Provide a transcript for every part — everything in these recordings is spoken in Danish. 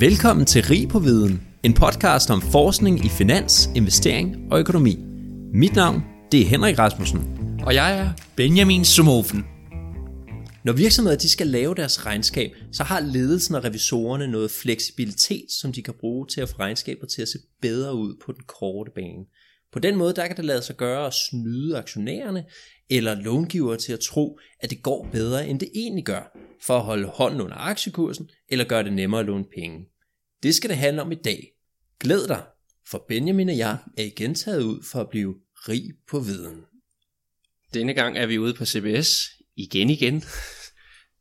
Velkommen til Rig på Viden, en podcast om forskning i finans, investering og økonomi. Mit navn, det er Henrik Rasmussen. Og jeg er Benjamin Sumofen. Når virksomheder de skal lave deres regnskab, så har ledelsen og revisorerne noget fleksibilitet, som de kan bruge til at få regnskaber til at se bedre ud på den korte bane. På den måde der kan det lade sig gøre at snyde aktionærerne eller långivere til at tro, at det går bedre end det egentlig gør, for at holde hånden under aktiekursen eller gøre det nemmere at låne penge. Det skal det handle om i dag. Glæd dig, for Benjamin og jeg er igen taget ud for at blive rig på viden. Denne gang er vi ude på CBS. Igen igen.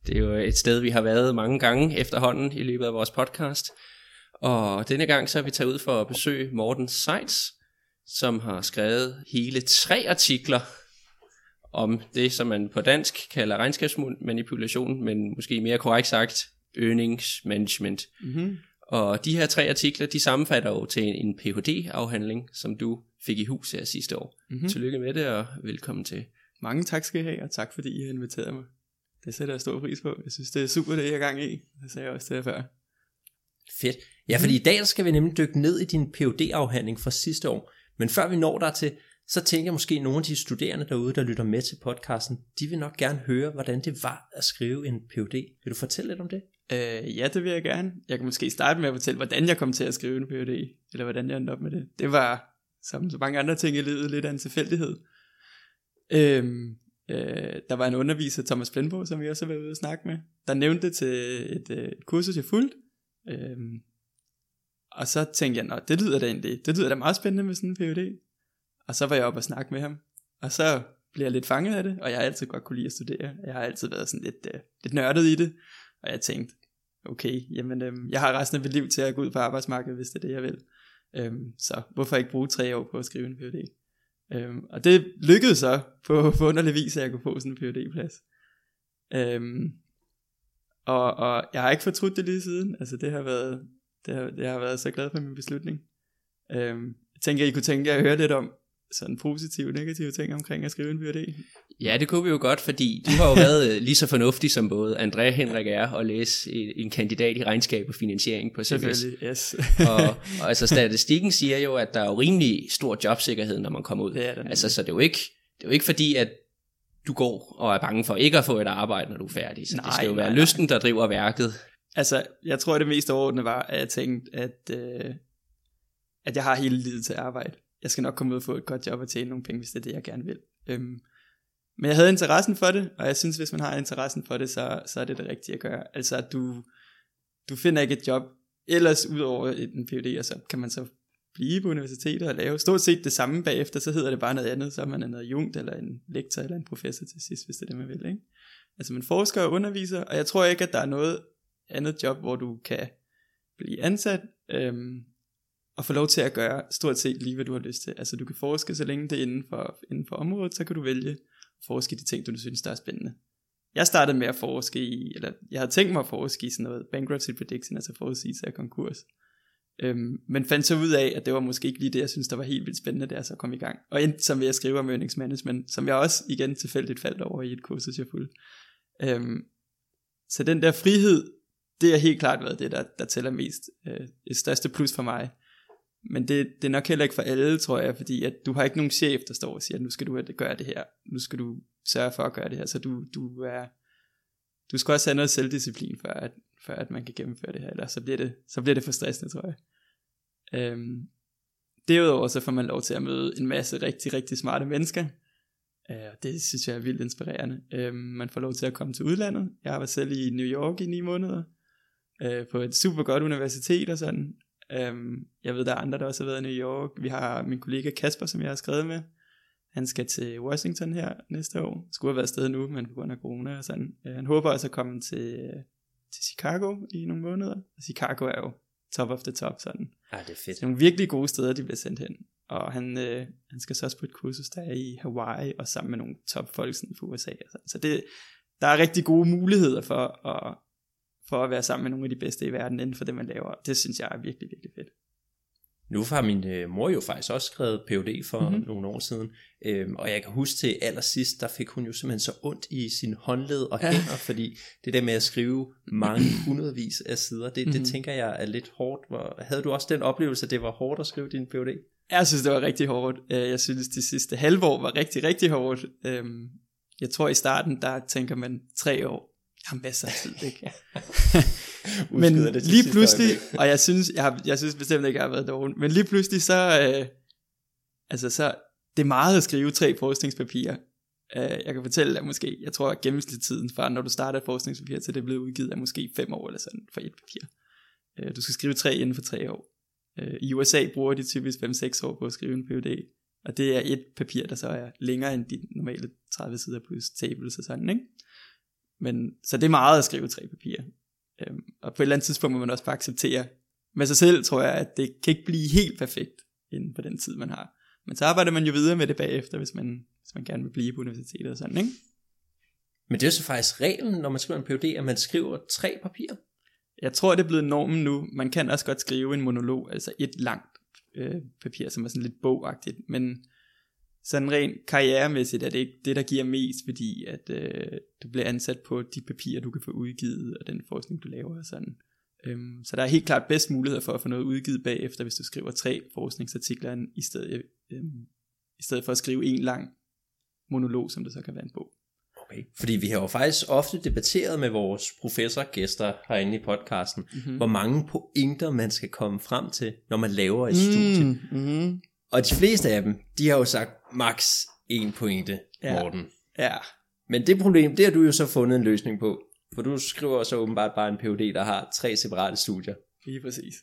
Det er jo et sted, vi har været mange gange efterhånden i løbet af vores podcast. Og denne gang så er vi taget ud for at besøge Morten Seitz, som har skrevet hele tre artikler om det, som man på dansk kalder regnskabsmanipulation, men måske mere korrekt sagt, earnings management. Mm-hmm. Og de her tre artikler, de sammenfatter jo til en Ph.D.-afhandling, som du fik i hus her sidste år. Mm-hmm. Tillykke med det, og velkommen til. Mange tak skal I have, og tak fordi I har inviteret mig. Det sætter jeg stor pris på. Jeg synes, det er super, det I er gang i. Det sagde jeg også til jer før. Fedt. Ja, fordi i dag skal vi nemlig dykke ned i din phd afhandling fra sidste år. Men før vi når der til, så tænker jeg måske, at nogle af de studerende derude, der lytter med til podcasten, de vil nok gerne høre, hvordan det var at skrive en PhD. Vil du fortælle lidt om det? Øh, ja, det vil jeg gerne. Jeg kan måske starte med at fortælle, hvordan jeg kom til at skrive en PhD, eller hvordan jeg endte op med det. Det var, som så mange andre ting i livet, lidt af en tilfældighed. Øhm, øh, der var en underviser, Thomas Plenbo, som vi også har været ude og snakke med, der nævnte det til et, øh, et kursus, jeg fulgte. Øhm, og så tænkte jeg, nå, det lyder da egentlig, det lyder da meget spændende med sådan en PhD. Og så var jeg oppe og snakke med ham. Og så blev jeg lidt fanget af det, og jeg har altid godt kunne lide at studere. Jeg har altid været sådan lidt, øh, lidt nørdet i det. Og jeg tænkte, okay, jamen øhm, jeg har resten af mit liv til at gå ud på arbejdsmarkedet, hvis det er det, jeg vil. Øhm, så hvorfor ikke bruge tre år på at skrive en PhD? Øhm, og det lykkedes så på, på underlig vis, at jeg kunne få sådan en PhD-plads. Øhm, og, og jeg har ikke fortrudt det lige siden. Altså det har været, det har, det har været så glad for min beslutning. Øhm, jeg tænker, I kunne tænke jer at høre lidt om, sådan positive og negative ting omkring at skrive en PhD? Ja, det kunne vi jo godt, fordi du har jo været øh, lige så fornuftig som både André Henrik er at læse en kandidat i regnskab og finansiering på CBS. yes. og, og altså statistikken siger jo, at der er jo rimelig stor jobsikkerhed, når man kommer ud. Det er der altså, så det er jo ikke, det er jo ikke fordi, at du går og er bange for ikke at få et arbejde, når du er færdig. Så nej, det skal jo være nej, lysten, der driver værket. Altså, jeg tror, det mest overordnede var, at jeg tænkte, at, øh, at jeg har hele livet til at arbejde jeg skal nok komme ud og få et godt job og tjene nogle penge, hvis det er det, jeg gerne vil. Øhm, men jeg havde interessen for det, og jeg synes, hvis man har interessen for det, så, så er det det rigtige at gøre. Altså, at du, du finder ikke et job ellers ud over en PhD, og så kan man så blive på universitetet og lave stort set det samme bagefter, så hedder det bare noget andet, så er man en adjunkt eller en lektor eller en professor til sidst, hvis det er det, man vil. Ikke? Altså man forsker og underviser, og jeg tror ikke, at der er noget andet job, hvor du kan blive ansat, øhm, og få lov til at gøre stort set lige, hvad du har lyst til. Altså du kan forske, så længe det er inden for, inden for området, så kan du vælge at forske i de ting, du synes, der er spændende. Jeg startede med at forske i, eller jeg havde tænkt mig at forske i sådan noget bankruptcy prediction, altså forudsigelse af konkurs. Øhm, men fandt så ud af, at det var måske ikke lige det, jeg synes, der var helt vildt spændende, da jeg så kom i gang. Og endte som ved at skrive om earnings management, som jeg også igen tilfældigt faldt over i et kursus, jeg fulgte. Øhm, så den der frihed, det har helt klart været det, der, der tæller mest. Øh, et største plus for mig. Men det, det er nok heller ikke for alle, tror jeg, fordi at du har ikke nogen chef, der står og siger, nu skal du gøre det her, nu skal du sørge for at gøre det her, så du, du er, du skal også have noget selvdisciplin, for at, for at man kan gennemføre det her, eller så bliver det, så bliver det for stressende, tror jeg. Øhm, derudover så får man lov til at møde en masse rigtig, rigtig smarte mennesker, øh, det synes jeg er vildt inspirerende. Øhm, man får lov til at komme til udlandet, jeg har været selv i New York i ni måneder, øh, på et super godt universitet og sådan, Um, jeg ved, der er andre, der også har været i New York. Vi har min kollega Kasper, som jeg har skrevet med. Han skal til Washington her næste år. Skulle have været afsted nu, men på grund af corona og sådan. Uh, han håber også at komme til, til Chicago i nogle måneder. Og Chicago er jo top of the top sådan. Ja, det er fedt. Så nogle virkelig gode steder, de bliver sendt hen. Og han, øh, han skal så også på et kursus, der er i Hawaii, og sammen med nogle topfolk sådan fra USA. Og sådan. Så det, der er rigtig gode muligheder for at, for at være sammen med nogle af de bedste i verden inden for det, man laver. Det synes jeg er virkelig, virkelig fedt. Nu har min øh, mor jo faktisk også skrevet PhD for Mhm. mm-hmm. nogle år siden, øhm, og jeg kan huske til allersidst, der fik hun jo simpelthen så ondt i sin håndled og Ja. hænder, fordi det der med at skrive mange hundredvis af sider, det, mm-hmm. Mhm. det tænker jeg er lidt hårdt. Hvor, havde du også den oplevelse, at det var hårdt at skrive din PhD? Jeg synes, det var rigtig hårdt. Øh, Jeg synes, de sidste halve år var rigtig, rigtig hårdt. Øhm, Jeg tror, i starten, der tænker man tre år. Har masser af tid, ikke? men det lige pludselig, og jeg synes, jeg, har, jeg synes bestemt ikke, jeg har været dårlig, men lige pludselig så, øh, altså så, det er meget at skrive tre forskningspapirer. Øh, jeg kan fortælle dig måske, jeg tror, at gennemsnitstiden fra, når du starter et forskningspapir, til det er blevet udgivet, er måske fem år eller sådan, for et papir. Øh, du skal skrive tre inden for tre år. Øh, I USA bruger de typisk 5-6 år på at skrive en PhD, og det er et papir, der så er længere end de normale 30 sider plus tables og sådan, ikke? Men, så det er meget at skrive tre papirer. Øhm, og på et eller andet tidspunkt må man også bare acceptere med sig selv, tror jeg, at det kan ikke blive helt perfekt inden på den tid, man har. Men så arbejder man jo videre med det bagefter, hvis man, hvis man gerne vil blive på universitetet og sådan, ikke? Men det er så faktisk reglen, når man skriver en PhD, at man skriver tre papirer. Jeg tror, det er blevet normen nu. Man kan også godt skrive en monolog, altså et langt øh, papir, som er sådan lidt bogagtigt, men sådan rent karrieremæssigt er det ikke det, der giver mest, fordi at øh, du bliver ansat på de papirer, du kan få udgivet, og den forskning, du laver og sådan. Øhm, så der er helt klart bedst mulighed for at få noget udgivet bagefter, hvis du skriver tre forskningsartikler, i stedet, øhm, i stedet for at skrive en lang monolog, som det så kan være en bog. Okay. Fordi vi har jo faktisk ofte debatteret med vores professorgæster herinde i podcasten, Mm-hmm. hvor mange pointer man skal komme frem til, når man laver et studie. Mm-hmm. Og de fleste af dem, de har jo sagt max en pointe, Ja. Morten. Ja, Men det problem, det har du jo så fundet en løsning på. For du skriver så åbenbart bare en PhD, der har tre separate studier. lige præcis.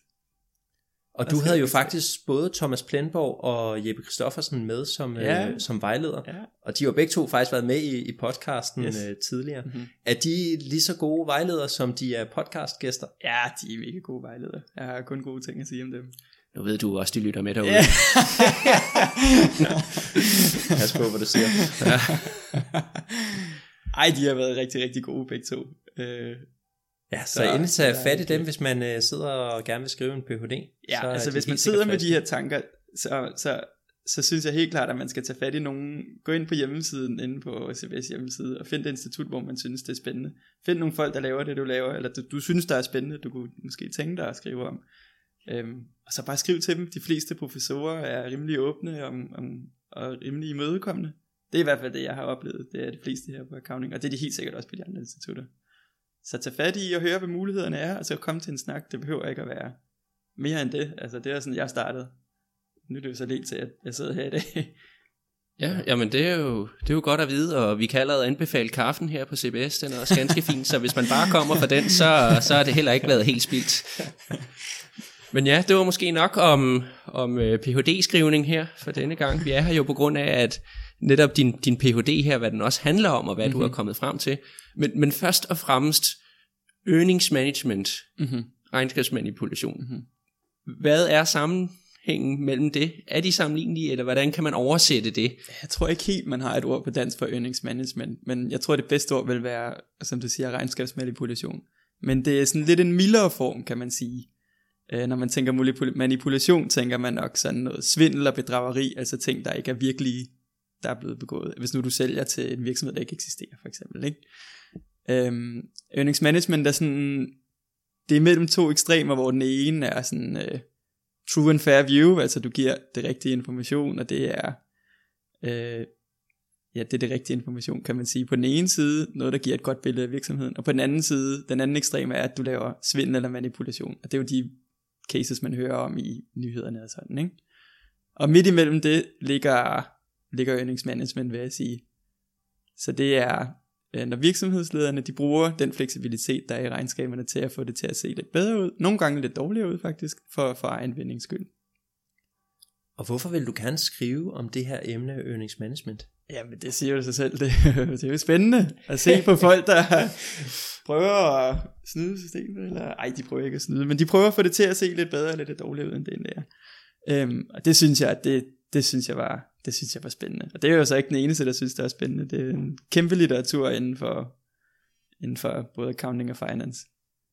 Og du havde jo faktisk både Thomas Plenborg og Jeppe Christoffersen med som, Ja. øh, som vejleder. Ja. Og de har begge to faktisk været med i, i podcasten Yes. øh, tidligere. Mhm. Er de lige så gode vejledere, som de er podcastgæster? Ja, de er mega gode vejledere. Jeg har kun gode ting at sige om dem. Nu ved du også, de lytter med derude. Ja. Pas på, hvad du siger. Ej, de har været rigtig, rigtig gode begge to. Øh, Ja, så, Så- endelig tage fat i dem, hvis man øh, sidder og gerne vil skrive en Ph.D. ja, så altså hvis man sidder med de her tanker, så, så, så synes jeg helt klart, at man skal tage fat i nogen. Gå ind på hjemmesiden, inde på CBS hjemmeside, og find det institut, hvor man synes, det er spændende. Find nogle folk, der laver det, du laver, eller du, du synes, der er spændende, du kunne måske tænke dig at skrive om. Øhm, og så bare skriv til dem. De fleste professorer er rimelig åbne om, om, og rimelig imødekommende. Det er i hvert fald det, jeg har oplevet. Det er de fleste her på accounting, og det er de helt sikkert også på de andre institutter. Så tag fat i og høre, hvad mulighederne er, og så kom til en snak. Det behøver ikke at være mere end det. Altså, det er sådan, jeg startede. Nu er det jo så lidt til, at jeg sidder her i dag. Ja, jamen det er, jo, det er jo godt at vide, og vi kan allerede anbefale kaffen her på CBS, den er også ganske fin, så hvis man bare kommer for den, så, så er det heller ikke været helt spildt. Men ja, det var måske nok om, om øh, Ph.D.-skrivning her for denne gang. Vi er her jo på grund af, at netop din, din Ph.D. her, hvad den også handler om, og hvad mm-hmm. du er kommet frem til. Men, men først og fremmest, earnings management, mm-hmm. regnskabsmanipulation. Mm-hmm. Hvad er sammenhængen mellem det? Er de sammenlignelige, eller hvordan kan man oversætte det? Jeg tror ikke helt, man har et ord på dansk for earnings management, men jeg tror, det bedste ord vil være, som du siger, regnskabsmanipulation. Men det er sådan lidt en mildere form, kan man sige. Øh, når man tænker manipulation, tænker man nok sådan noget svindel og bedrageri, altså ting, der ikke er virkelige, der er blevet begået. Hvis nu du sælger til en virksomhed, der ikke eksisterer, for eksempel. Ikke? Øhm, earnings management er sådan, det er mellem to ekstremer, hvor den ene er sådan øh, true and fair view, altså du giver det rigtige information, og det er øh, ja, det er det rigtige information, kan man sige. På den ene side, noget, der giver et godt billede af virksomheden, og på den anden side, den anden ekstrem er, at du laver svindel eller manipulation, og det er jo de cases, man hører om i nyhederne og sådan, ikke? Og midt imellem det ligger, ligger earnings management, vil jeg sige. Så det er, øh, når virksomhedslederne, de bruger den fleksibilitet, der er i regnskaberne til at få det til at se lidt bedre ud, nogle gange lidt dårligere ud faktisk, for, for egen vindings skyld. Og hvorfor vil du gerne skrive om det her emne earnings management? Jamen, det siger jo sig selv. Det, det er jo spændende at se på folk, der prøver at snyde systemet. Eller, ej, de prøver ikke at snyde, men de prøver at få det til at se lidt bedre eller lidt dårligere ud, end det det er. Øhm, og det synes jeg, det, det synes jeg var, det synes jeg var spændende. Og det er jo så ikke den eneste, der synes, det er spændende. Det er en kæmpe litteratur inden for, inden for både accounting og finance.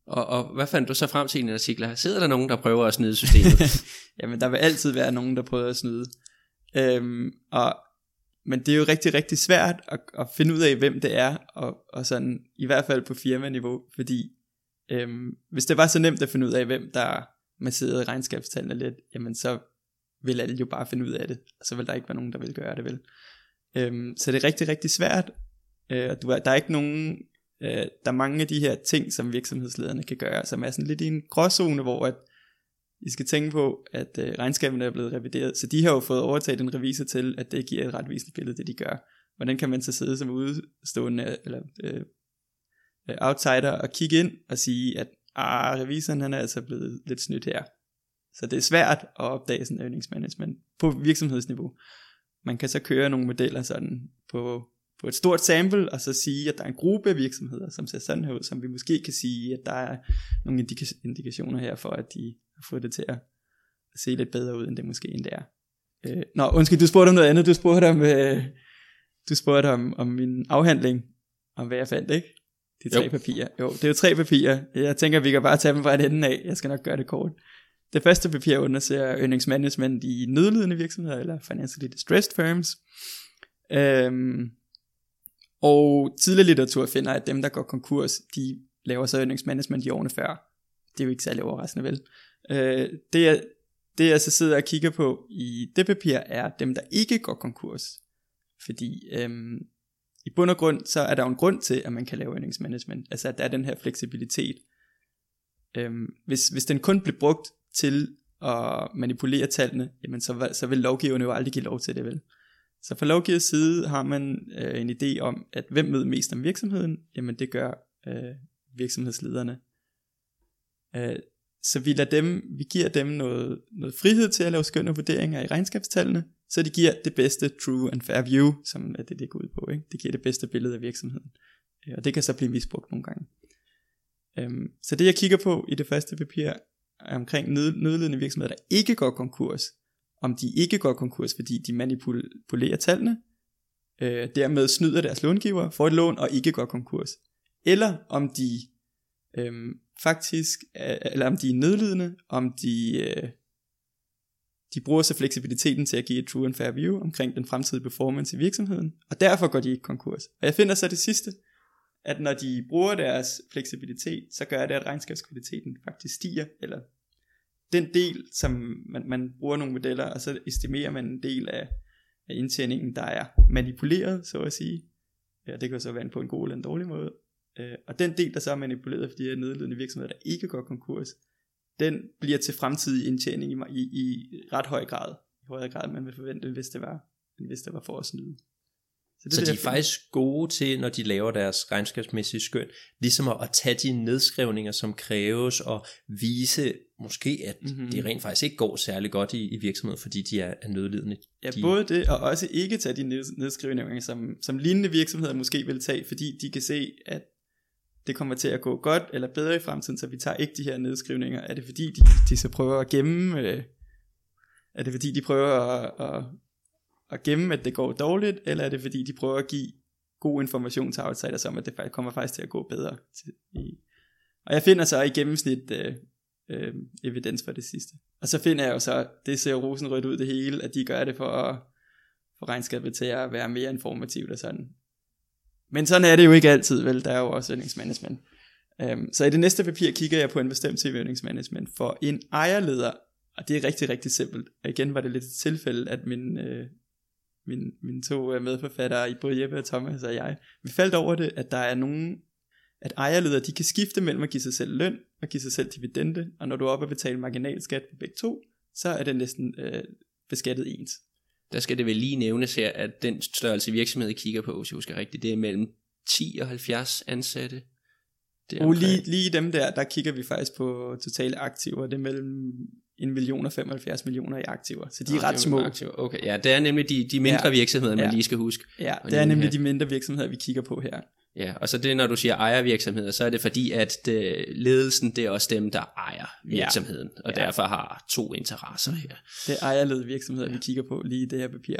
Og, og hvad fandt du så frem til i en artikel her? Sidder der nogen, der prøver at snyde systemet? Jamen, der vil altid være nogen, der prøver at snyde. Øhm, og, men det er jo rigtig, rigtig svært at, at finde ud af, hvem det er, og, og sådan, i hvert fald på firmaniveau, fordi øhm, hvis det var så nemt at finde ud af, hvem der masserede regnskabstallene lidt, jamen så vil alle jo bare finde ud af det, og så vil der ikke være nogen, der vil gøre det, vel? Øhm, så det er rigtig, rigtig svært, øh, du, der er ikke nogen, øh, der er mange af de her ting, som virksomhedslederne kan gøre, som er sådan lidt i en gråzone, hvor at I skal tænke på, at øh, regnskaberne er blevet revideret, så de har jo fået overtaget en revisor til, at det giver et retvisende billede, det de gør. Hvordan kan man så sidde som udstående eller øh, Øh, outsider at kigge ind og sige, at ah, revisoren han er altså blevet lidt snydt her. Så det er svært at opdage sådan earningsmanagement på virksomhedsniveau. Man kan så køre nogle modeller sådan på, på et stort sample, og så sige, at der er en gruppe af virksomheder, som ser sådan her ud, som vi måske kan sige, at der er nogle indika- indikationer her for, at de har fået det til at se lidt bedre ud, end det måske end det er. Øh, nå, undskyld, du spurgte om noget andet. Du spurgte om, øh, du spurgte om, om min afhandling, om hvad jeg fandt, ikke? De tre Jo. papirer. Jo, det er jo tre papirer. Jeg tænker, vi kan bare tage dem fra ende af. Jeg skal nok gøre det kort. Det første papir undersøger earnings management i nødlidende virksomheder, eller financially distressed firms. Øhm, og tidligere litteratur finder, at dem, der går konkurs, de laver så earnings management i årene før. Det er jo ikke særlig overraskende, vel? Øh, det, jeg, det jeg så sidder og kigger på i det papir, er dem, der ikke går konkurs. Fordi øhm, i bund og grund, så er der jo en grund til, at man kan lave earnings management. Altså, at der er den her fleksibilitet. Øhm, hvis, hvis den kun blev brugt til at manipulere tallene, jamen så, så vil lovgiverne jo aldrig give lov til det, vel? Så fra lovgivers side har man øh, en idé om, at hvem ved mest om virksomheden? Jamen det gør øh, virksomhedslederne. Øh, så vi lader dem, vi giver dem noget, noget frihed til at lave skønne vurderinger i regnskabstallene, så det giver det bedste true and fair view, som er det, det går ud på. Ikke? Det giver det bedste billede af virksomheden. Øh, og det kan så blive misbrugt nogle gange. Øhm, så det jeg kigger på i det første papir, er omkring nødledende virksomheder, der ikke går konkurs, om de ikke går konkurs, fordi de manipulerer tallene, øh, dermed snyder deres långiver, får et lån og ikke går konkurs. Eller om de øhm, faktisk, eller om de er nødlidende, om de, øh, de bruger så fleksibiliteten til at give et true and fair view omkring den fremtidige performance i virksomheden, og derfor går de ikke konkurs. Og jeg finder så det sidste, at når de bruger deres fleksibilitet, så gør det, at regnskabskvaliteten faktisk stiger, eller den del, som man, man bruger nogle modeller, og så estimerer man en del af, af indtjeningen, der er manipuleret, så at sige. Ja, det kan så være på en god eller en dårlig måde. Øh, og den del, der så er manipuleret fordi de nedledende virksomheder, der ikke går konkurs, den bliver til fremtidig indtjening i, i, i ret høj grad. I højere grad, end man vil forvente, hvis det var, hvis det var for at snyde. Så, det så er de det, er faktisk gode til, når de laver deres regnskabsmæssige skøn, ligesom at, at tage de nedskrivninger, som kræves, og vise måske, at Mhm. mm-hmm. det rent faktisk ikke går særlig godt i, i virksomheden, fordi de er, er nødlidende. Ja, de, både det, og også ikke tage de ned- nedskrivninger, som, som lignende virksomheder måske vil tage, fordi de kan se, at det kommer til at gå godt eller bedre i fremtiden, så vi tager ikke de her nedskrivninger. Er det fordi, de, de så prøver at gemme, øh, er det fordi, de prøver at, at, at gemme, at det går dårligt, eller er det fordi, de prøver at give god information til outsiders om, at det faktisk kommer faktisk til at gå bedre. Til, i, og jeg finder så i gennemsnit øh, øh, evidens for det sidste. Og så finder jeg jo så, det ser rosenrødt ud det hele, at de gør det for at få regnskabet til at være mere informativt og sådan. Men sådan er det jo ikke altid, vel? Der er jo også earningsmanagement. Um, øhm, så i det næste papir kigger jeg på en bestemt type earningsmanagement for en ejerleder, og det er rigtig, rigtig simpelt. Og igen var det lidt et tilfælde, at min, øh, min, mine to øh, medforfattere, i både Jeppe og Thomas og jeg, vi faldt over det, at der er nogen, at ejerledere, de kan skifte mellem at give sig selv løn og give sig selv dividende, og når du er oppe og betale marginalskat på begge to, så er det næsten øh, beskattet ens. Der skal det vel lige nævnes her, at den størrelse virksomhed, kigger på, hvis jeg husker rigtigt, det er mellem 10 og 70 ansatte. Og lige, omkring- lige dem der, der kigger vi faktisk på totale aktiver. Det er mellem 1 million og 75 millioner i aktiver. Så de er Nå, ret små. aktiver. Okay, ja, det er nemlig de, de mindre Ja. virksomheder, man Ja. lige skal huske. Ja, det er lige nemlig her. de mindre virksomheder, vi kigger på her. Ja, og så det, når du siger ejervirksomheder, så er det fordi, at det, ledelsen, det er også dem, der ejer virksomheden, og Ja. derfor har to interesser her. Det er ejerledede virksomheder, vi kigger på lige i det her papir.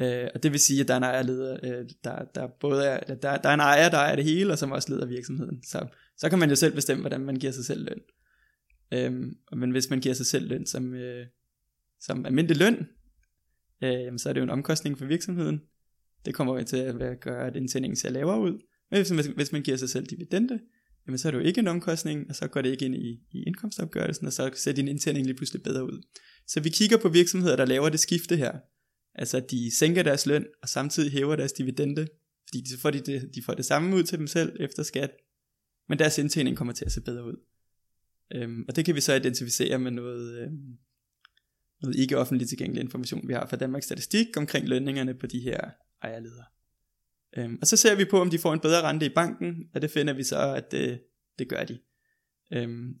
Øh, og det vil sige, at der er en ejerleder, øh, der, der både er, der, der er en ejer, der er det hele, og som også leder virksomheden. Så, Så kan man jo selv bestemme, hvordan man giver sig selv løn. Øhm, men hvis man giver sig selv løn som, øh, som almindelig løn, øh, jamen, så er det jo en omkostning for virksomheden. Det kommer jo til at gøre, at indtjeningen ser lavere ud. Men hvis, hvis man giver sig selv dividende, jamen så er det jo ikke en omkostning, og så går det ikke ind i, i indkomstopgørelsen, og så ser din indtjening lige pludselig bedre ud. Så vi kigger på virksomheder, der laver det skifte her. Altså de sænker deres løn, og samtidig hæver deres dividende, fordi de, så får de, det, de får det samme ud til dem selv efter skat, men deres indtjening kommer til at se bedre ud. Øhm, og det kan vi så identificere med noget, øhm, noget ikke offentligt tilgængelig information, vi har fra Danmarks Statistik omkring lønningerne på de her ejerledere. Øhm, og så ser vi på, om de får en bedre rente i banken, og det finder vi så, at det, det gør de. Øhm,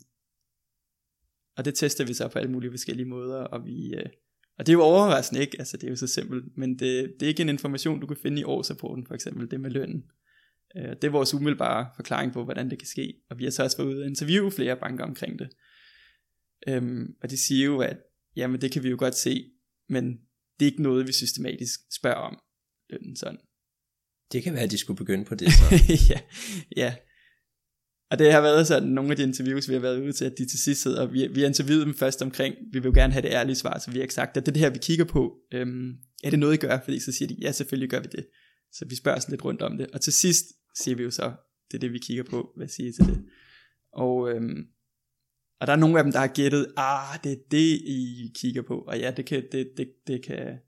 og det tester vi så på alle mulige forskellige måder, og vi... Øh, og det er jo overraskende ikke, altså det er jo så simpelt, men det, det er ikke en information, du kan finde i årsrapporten, for eksempel det med lønnen. Øh, det er vores umiddelbare forklaring på, hvordan det kan ske, og vi har så også været ude og interviewe flere banker omkring det. Øhm, og de siger jo, at jamen det kan vi jo godt se, men det er ikke noget, vi systematisk spørger om, lønnen sådan. Det kan være, at de skulle begynde på det så. ja, ja. Og det har været sådan, nogle af de interviews, vi har været ude til, at de til sidst sidder, og vi, vi har interviewet dem først omkring, vi vil jo gerne have det ærlige svar, så vi har ikke sagt, at det er det her, vi kigger på. Øhm, er det noget, I gør? Fordi så siger de, ja, selvfølgelig gør vi det. Så vi spørger sådan lidt rundt om det. Og til sidst siger vi jo så, det er det, vi kigger på. Hvad siger I til det? Og, øhm, og der er nogle af dem, der har gættet, ah, det er det, I kigger på. Og ja, det kan, det, det, det kan,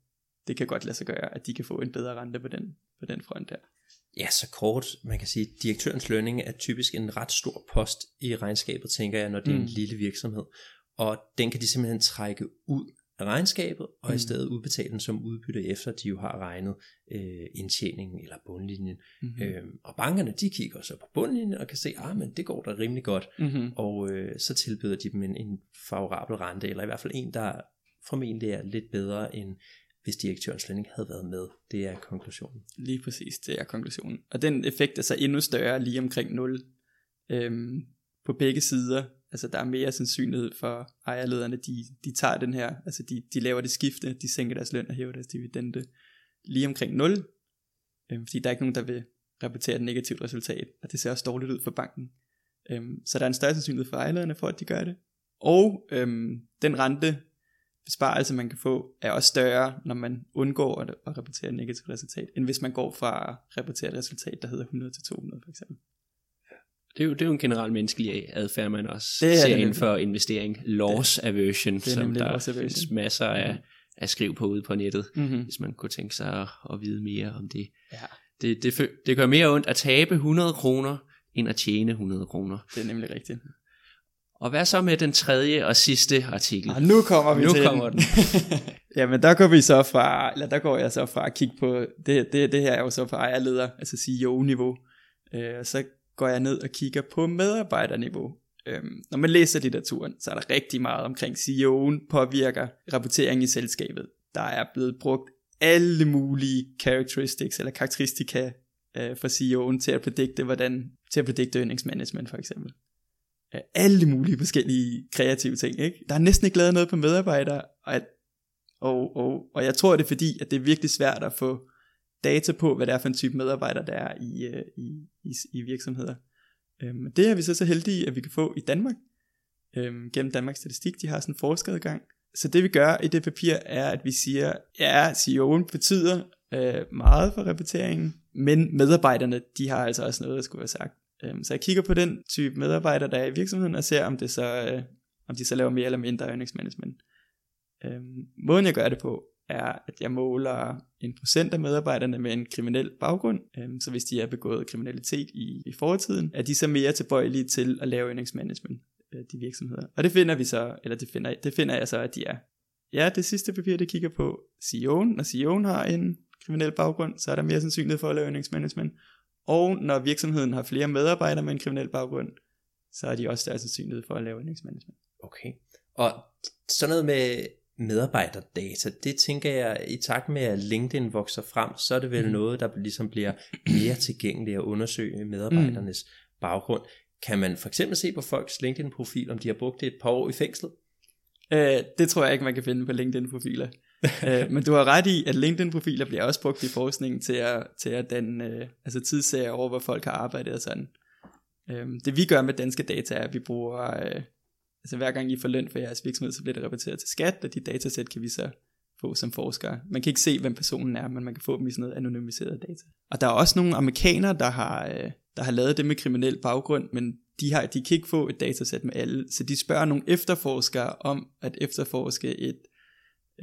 det kan godt lade sig gøre, at de kan få en bedre rente på den, på den front der. Ja, så kort, man kan sige, direktørens lønning er typisk en ret stor post i regnskabet, tænker jeg, når det er en Mm. lille virksomhed. Og den kan de simpelthen trække ud af regnskabet, og mm. i stedet udbetale den som udbytte, efter de jo har regnet øh, indtjeningen eller bundlinjen. Mm-hmm. Mm. Øhm, og bankerne, de kigger så på bundlinjen og kan se, ah, men det går da rimelig godt. Mm-hmm. Og øh, så tilbyder de dem en, en favorabel rente, eller i hvert fald en, der formentlig er lidt bedre end hvis direktørens lønning havde været med. Det er konklusionen. Lige præcis, det er konklusionen. Og den effekt er så endnu større lige omkring 0 øhm, på begge sider. Altså der er mere sandsynlighed for ejerlederne, de, de tager den her, altså de, de laver det skifte, de sænker deres løn og hæver deres dividende lige omkring 0. Øhm, fordi der er ikke nogen, der vil rapportere et negativt resultat, og det ser også dårligt ud for banken. Øhm, så der er en større sandsynlighed for ejerlederne for, at de gør det. Og øhm, den rente besparelse, man kan få, er også større, når man undgår at, at rapportere et negativt resultat, end hvis man går fra at rapportere et resultat, der hedder 100 til 200 for eksempel. Det er, jo, det er jo en generel menneskelig adfærd, man også Det er det ser det inden for investering. Loss aversion, det er som der aversion. findes masser af, af skriv på ude på nettet, Mm-hmm. hvis man kunne tænke sig at, at vide mere om det. Ja, Det, det, det gør mere ondt at tabe 100 kroner, end at tjene 100 kroner. det er nemlig rigtigt. Og hvad så med den tredje og sidste artikel? Og nu kommer vi Nu til kommer den. Jamen der går vi så fra, eller der går jeg så fra at kigge på, det, det, det her er jo så på ejerleder, altså CEO-niveau, øh, og så går jeg ned og kigger på medarbejderniveau. Øhm, når man læser litteraturen, så er der rigtig meget omkring CEO'en påvirker rapporteringen i selskabet. Der er blevet brugt alle mulige characteristics, eller karakteristika øh, for CEO'en til at predikte, hvordan, til at predikte earnings management for eksempel. Alle mulige forskellige kreative ting, ikke? Der er næsten ikke lavet noget på medarbejdere, og, at, og, og, og jeg tror det er fordi, at det er virkelig svært at få data på, hvad det er for en type medarbejder, der er i, øh, i, i, i virksomheder. Øhm, men det er vi så så heldige, at vi kan få i Danmark, øhm, gennem Danmarks Statistik, de har sådan en forskeradgang. Så det vi gør i det papir, er at vi siger, ja, CEO'en betyder øh, meget for rapporteringen, men medarbejderne, de har altså også noget, der skulle være sagt. Øhm, så jeg kigger på den type medarbejdere, der er i virksomheden, og ser, om, det så, øh, om de så laver mere eller mindre earnings management. Øhm, måden jeg gør det på, er, at jeg måler en procent af medarbejderne med en kriminel baggrund. Øhm, så hvis de har begået kriminalitet i, i fortiden, er de så mere tilbøjelige til at lave earnings management, øh, de virksomheder. Og det finder vi så, eller det finder, det finder jeg så, at de er. Ja, det sidste papir, det kigger på CEO'en. Når CEO'en har en kriminel baggrund, så er der mere sandsynlighed for at lave earnings management. Og når virksomheden har flere medarbejdere med en kriminel baggrund, så er de også større sandsynlighed for at lave earnings management. Okay. Og sådan noget med medarbejderdata, det tænker jeg, i takt med at LinkedIn vokser frem, så er det vel Mhm. noget, der ligesom bliver mere tilgængeligt at undersøge medarbejdernes baggrund. Kan man for eksempel se på folks LinkedIn-profil, om de har brugt det et par år i fængslet? Øh, det tror jeg ikke, man kan finde på LinkedIn-profiler. øh, men du har ret i, at LinkedIn-profiler bliver også brugt i forskningen til at, til at danne øh, altså tidsserier over, hvor folk har arbejdet og sådan. Øh, det vi gør med danske data er, at vi bruger, øh, altså hver gang I får løn for jeres virksomhed, så bliver det rapporteret til skat, og de datasæt kan vi så få som forskere. Man kan ikke se, hvem personen er, men man kan få dem i sådan noget anonymiseret data. Og der er også nogle amerikanere, der har, øh, der har lavet det med kriminel baggrund, men de, har, de kan ikke få et datasæt med alle, så de spørger nogle efterforskere om at efterforske et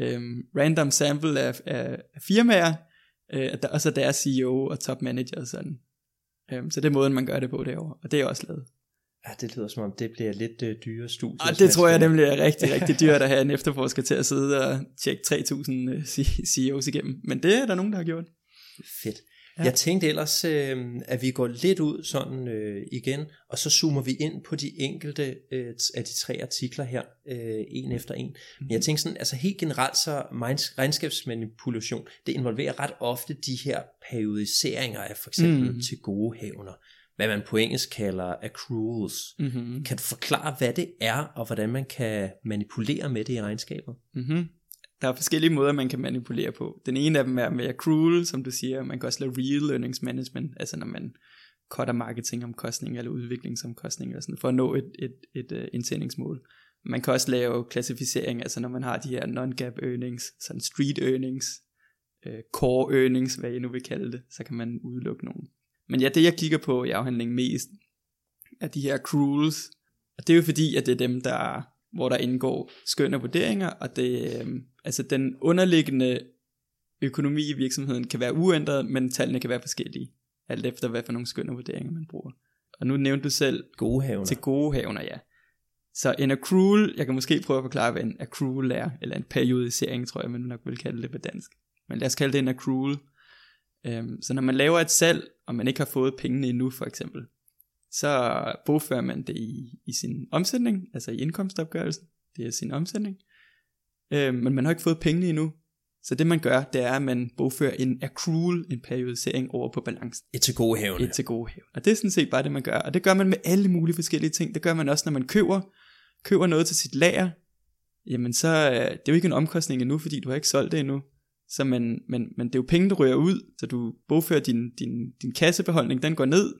øhm, random sample af, af, af firmaer, øh, og så deres CEO og top manager og sådan. Øhm, så det er måden, man gør det på derovre, og det er også lavet. Ja, det lyder som om, det bliver lidt øh, dyre studier. Og det tror jeg nemlig er rigtig, rigtig dyrt at have en efterforsker til at sidde og tjekke 3.000 øh, CEOs igennem. Men det er der nogen, der har gjort. Fedt. Ja. Jeg tænkte ellers, øh, at vi går lidt ud sådan øh, igen, og så zoomer vi ind på de enkelte øh, af de tre artikler her, øh, en efter en. Men jeg tænkte sådan, altså helt generelt så regnskabsmanipulation, det involverer ret ofte de her periodiseringer af for eksempel mm. til gode hævner hvad man på engelsk kalder accruals. Mm-hmm. Kan du forklare, hvad det er, og hvordan man kan manipulere med det i regnskabet? Mm-hmm. Der er forskellige måder, man kan manipulere på. Den ene af dem er med accrual, som du siger. Man kan også lave real earnings management, altså når man cutter marketingomkostning eller udviklingsomkostning eller sådan, for at nå et, et, et, et uh, indtjeningsmål. Man kan også lave klassificering, altså når man har de her non-gap earnings, sådan street earnings, uh, core earnings, hvad jeg nu vil kalde det, så kan man udelukke nogen. Men ja, det jeg kigger på i afhandlingen mest, er de her accruals. Og det er jo fordi, at det er dem, der, hvor der indgår skøn og vurderinger, og det, øh, altså den underliggende økonomi i virksomheden kan være uændret, men tallene kan være forskellige, alt efter hvad for nogle skøn og vurderinger man bruger. Og nu nævnte du selv gode havner. til gode havner, ja. Så en accrual, jeg kan måske prøve at forklare, hvad en accrual er, eller en periodisering, tror jeg, man nok vil kalde det på dansk. Men lad os kalde det en accrual. Øhm, så når man laver et salg, og man ikke har fået pengene endnu for eksempel, så bogfører man det i, i sin omsætning, altså i indkomstopgørelsen, det er sin omsætning, øhm, men man har ikke fået pengene endnu, så det man gør, det er, at man bogfører en accrual, en periodisering over på balancen. Et til gode hævne. Et til gode hævne. Og det er sådan set bare det, man gør. Og det gør man med alle mulige forskellige ting. Det gør man også, når man køber, køber noget til sit lager. Jamen så, øh, det er jo ikke en omkostning endnu, fordi du har ikke solgt det endnu. Så man, men, men det er jo penge, der ryger ud, så du bogfører din, din, din kassebeholdning, den går ned,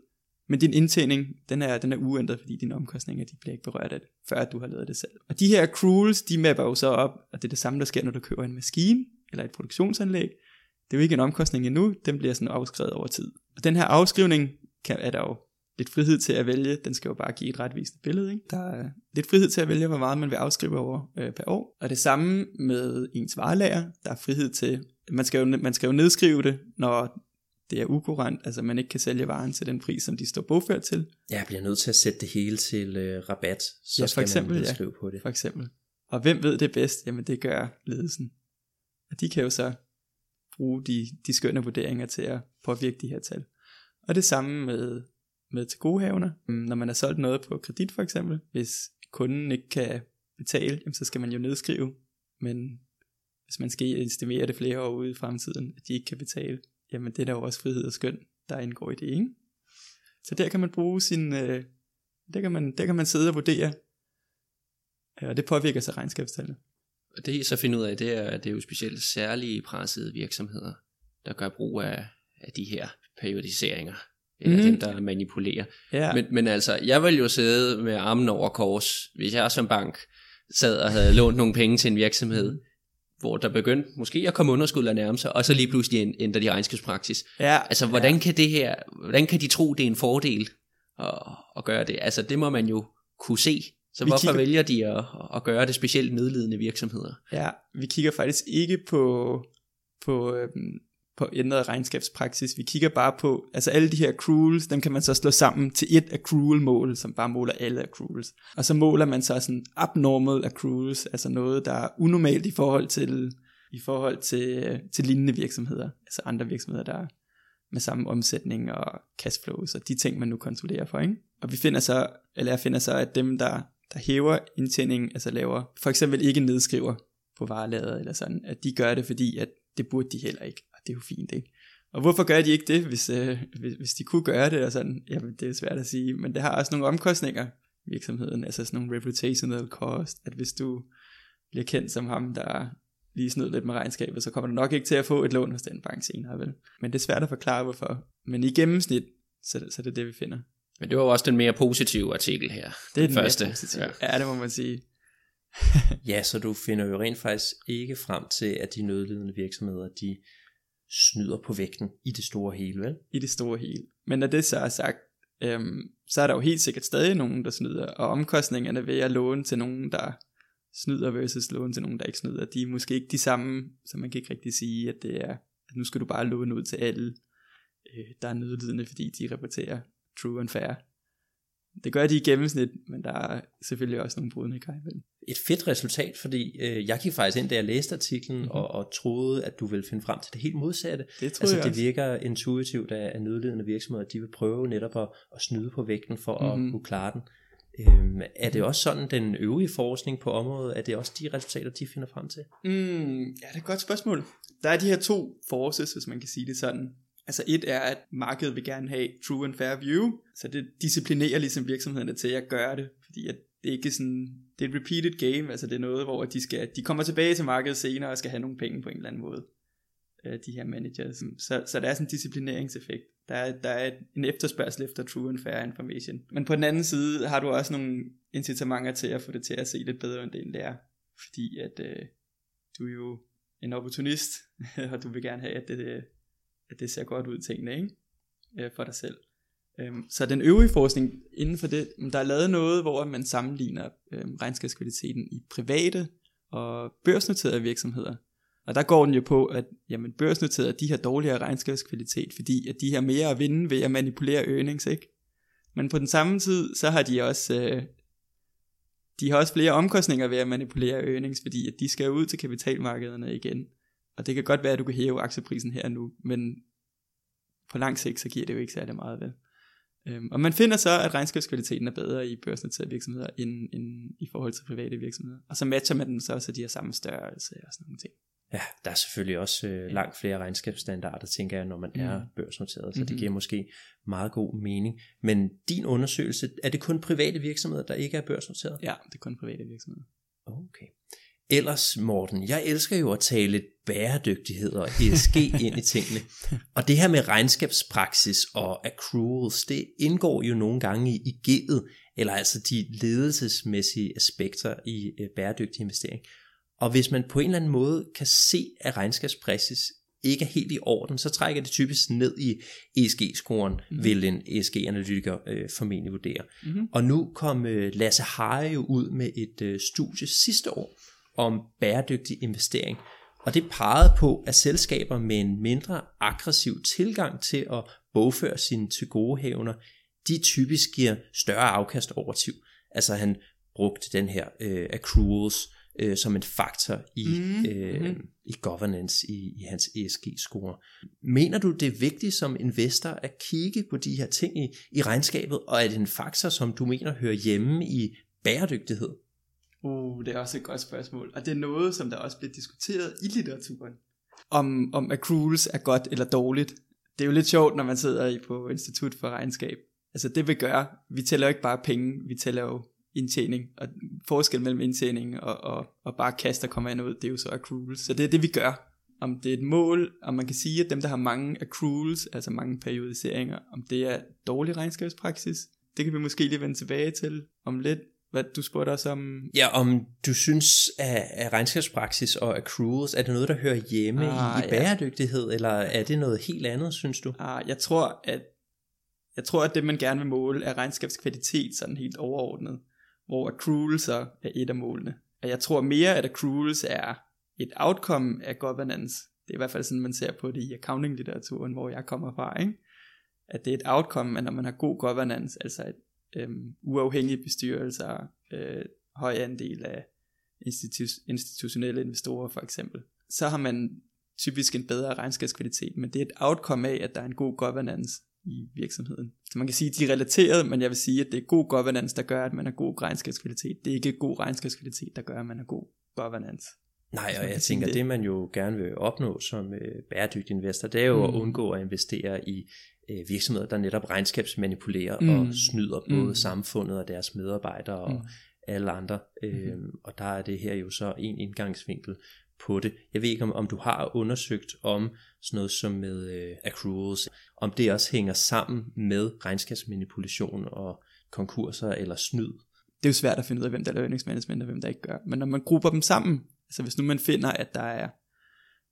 men din indtjening, den er, den er uændret, fordi dine omkostninger, de bliver ikke berørt af det, før du har lavet det selv. Og de her accruals, de mapper jo så op, og det er det samme, der sker, når du køber en maskine, eller et produktionsanlæg. Det er jo ikke en omkostning endnu, den bliver sådan afskrevet over tid. Og den her afskrivning kan, er der jo lidt frihed til at vælge. Den skal jo bare give et retvisende billede. Ikke? Der er lidt frihed til at vælge, hvor meget man vil afskrive over øh, per år. Og det samme med ens varelager. Der er frihed til, man skal, jo, man skal jo nedskrive det, når det er ukurant, altså man ikke kan sælge varen til den pris, som de står bogført til. Ja, jeg bliver nødt til at sætte det hele til øh, rabat, så ja, for skal eksempel, man ja, på det. for eksempel. Og hvem ved det bedst? Jamen det gør ledelsen. Og de kan jo så bruge de, de skønne vurderinger til at påvirke de her tal. Og det samme med med til godehavner. Mm, når man har solgt noget på kredit for eksempel, hvis kunden ikke kan betale, jamen, så skal man jo nedskrive. Men hvis man skal estimere det flere år ude i fremtiden, at de ikke kan betale, jamen det er der jo også frihed og skøn, der indgår i det, ikke? Så der kan man bruge sin, øh, der, kan man, der kan man sidde og vurdere, og det påvirker sig regnskabstallene. Og det I så finder ud af, det er, at det er jo specielt særlige pressede virksomheder, der gør brug af, af de her periodiseringer eller mm. dem, der manipulerer. Ja. Men, men altså, jeg vil jo sidde med armen over kors, hvis jeg som bank sad og havde lånt nogle penge til en virksomhed, hvor der begyndte måske at komme underskud eller nærme sig, og så lige pludselig ændrer de regnskabspraksis. Ja. Altså, hvordan ja. kan det her, hvordan kan de tro, det er en fordel at, at gøre det? Altså, det må man jo kunne se. Så vi hvorfor kigger... vælger de at, at gøre det specielt nødlidende virksomheder? Ja, vi kigger faktisk ikke på, på øhm, på ændret regnskabspraksis. Vi kigger bare på, altså alle de her accruals, dem kan man så slå sammen til et accrual-mål, som bare måler alle accruals. Og så måler man så sådan abnormal accruals, altså noget, der er unormalt i forhold til, i forhold til, øh, til lignende virksomheder, altså andre virksomheder, der er med samme omsætning og cashflows og de ting, man nu kontrollerer for. Ikke? Og vi finder så, eller jeg finder så, at dem, der, der hæver indtjeningen, altså laver, for eksempel ikke nedskriver på varelaget eller sådan, at de gør det, fordi at det burde de heller ikke det er jo fint, ikke? Og hvorfor gør de ikke det, hvis, øh, hvis, hvis de kunne gøre det, og sådan, jamen det er svært at sige, men det har også nogle omkostninger, virksomheden, altså sådan nogle reputational cost, at hvis du bliver kendt som ham, der lige snød lidt med regnskabet, så kommer du nok ikke til at få et lån hos den bank senere, vel? Men det er svært at forklare, hvorfor. Men i gennemsnit, så, så det er det, vi finder. Men det var jo også den mere positive artikel her. Det er den den første. første. Positive. Ja. Ja. ja, det må man sige. Ja, så du finder jo rent faktisk ikke frem til, at de nødlidende virksomheder, de snyder på vægten i det store hele, vel? i det store hele. Men når det så er sagt, øhm, så er der jo helt sikkert stadig nogen, der snyder, og omkostningerne ved at låne til nogen, der snyder versus låne til nogen, der ikke snyder, de er måske ikke de samme, så man kan ikke rigtig sige, at det er, at nu skal du bare låne ud til alle, øh, der er nødlidende, fordi de rapporterer true and fair. Det gør de i gennemsnit, men der er selvfølgelig også nogle brudne imellem. Et fedt resultat, fordi øh, jeg gik faktisk ind, da jeg læste artiklen, Mhm. mm-hmm. og, og troede, at du ville finde frem til det helt modsatte. Det tror Altså jeg det også. virker intuitivt, at, nødlidende virksomheder, de vil prøve netop at, at snyde på vægten for mm-hmm. Mhm. at kunne klare den. Øhm, er det også sådan, den øvrige forskning på området, er det også de resultater, de finder frem til? Mm, ja, det er et godt spørgsmål. Der er de her to forces, hvis man kan sige det sådan. Altså et er, at markedet vil gerne have true and fair view, så det disciplinerer ligesom virksomhederne til at gøre det, fordi at det er ikke sådan, det er et repeated game, altså det er noget, hvor de, skal, de kommer tilbage til markedet senere og skal have nogle penge på en eller anden måde, øh, de her managers. Så, så der er sådan en disciplineringseffekt. Der er, der er en efterspørgsel efter true and fair information. Men på den anden side har du også nogle incitamenter til at få det til at se lidt bedre, end det egentlig er. Fordi at øh, du er jo en opportunist, og du vil gerne have, at det, øh, at det ser godt ud tingene, ikke? Øh, for dig selv. Øhm, så den øvrige forskning inden for det, der er lavet noget, hvor man sammenligner øhm, regnskabskvaliteten i private og børsnoterede virksomheder. Og der går den jo på, at jamen, børsnoterede, de har dårligere regnskabskvalitet, fordi at de har mere at vinde ved at manipulere earnings, ikke? Men på den samme tid, så har de også, øh, de har også flere omkostninger ved at manipulere earnings, fordi at de skal ud til kapitalmarkederne igen. Og det kan godt være, at du kan hæve aktieprisen her nu, men på lang sigt, så giver det jo ikke særlig meget vel. Øhm, og man finder så, at regnskabskvaliteten er bedre i børsnoterede virksomheder, end, end i forhold til private virksomheder. Og så matcher man den så, så de har samme størrelse og sådan nogle ting. Ja, der er selvfølgelig også øh, langt flere regnskabsstandarder, tænker jeg, når man mm. er børsnoteret, så mm-hmm. det giver måske meget god mening. Men din undersøgelse, er det kun private virksomheder, der ikke er børsnoteret? Ja, det er kun private virksomheder. Okay. Ellers, Morten, jeg elsker jo at tale lidt bæredygtighed og ESG ind i tingene. Og det her med regnskabspraksis og accruals, det indgår jo nogle gange i, i G'et, eller altså de ledelsesmæssige aspekter i øh, bæredygtig investering. Og hvis man på en eller anden måde kan se, at regnskabspraksis ikke er helt i orden, så trækker det typisk ned i ESG-scoren, mm. vil en ESG-analytiker øh, formentlig vurdere. Mm-hmm. Og nu kom øh, Lasse Haje jo ud med et øh, studie sidste år om bæredygtig investering. Og det pegede på, at selskaber med en mindre aggressiv tilgang til at bogføre sine tilgodehavner, de typisk giver større afkast over tid. Altså han brugte den her øh, accruals øh, som en faktor i, Mhm, øh, mhm. i governance i, i hans ESG-score. Mener du, det er vigtigt som investor at kigge på de her ting i, i regnskabet, og er det en faktor, som du mener hører hjemme i bæredygtighed? Uh, det er også et godt spørgsmål. Og det er noget, som der også bliver diskuteret i litteraturen. Om, om accruals er godt eller dårligt. Det er jo lidt sjovt, når man sidder i på Institut for Regnskab. Altså det vi gør, vi tæller jo ikke bare penge, vi tæller jo indtjening. Og forskel mellem indtjening og, og, og bare kaster kommer ind ud, det er jo så accruals. Så det er det, vi gør. Om det er et mål, om man kan sige, at dem, der har mange accruals, altså mange periodiseringer, om det er dårlig regnskabspraksis, det kan vi måske lige vende tilbage til om lidt. Hvad du spurgte os om, Ja, om du synes, at, at regnskabspraksis og accruals, er det noget, der hører hjemme Ah, i, i ja. bæredygtighed, eller er det noget helt andet, synes du? Ah, jeg tror, at jeg tror, at det man gerne vil måle er regnskabskvalitet sådan helt overordnet, hvor accruals er et af målene. Og jeg tror mere, at accruals er et outcome af governance. Det er i hvert fald sådan, man ser på det i accounting-litteraturen, hvor jeg kommer fra, ikke? At det er et outcome, at når man har god governance, altså et øhm, uafhængige bestyrelser, øh, høj andel af institu- institutionelle investorer for eksempel, så har man typisk en bedre regnskabskvalitet, men det er et outcome af, at der er en god governance i virksomheden. Så man kan sige, at de er relateret, men jeg vil sige, at det er god governance, der gør, at man har god regnskabskvalitet. Det er ikke god regnskabskvalitet, der gør, at man har god governance. Nej, og jeg tænker, det. det man jo gerne vil opnå som øh, bæredygtig investor, det er jo mm. at undgå at investere i øh, virksomheder, der netop regnskabsmanipulerer Mm. og snyder både Mm. samfundet og deres medarbejdere og Mm. alle andre. Øh, og der er det her jo så en indgangsvinkel på det. Jeg ved ikke, om, om du har undersøgt om sådan noget som med øh, accruals, om det også hænger sammen med regnskabsmanipulation og konkurser eller snyd. Det er jo svært at finde ud af, hvem der laver earningsmanagement og hvem der ikke gør. Men når man grupper dem sammen, altså hvis nu man finder, at der er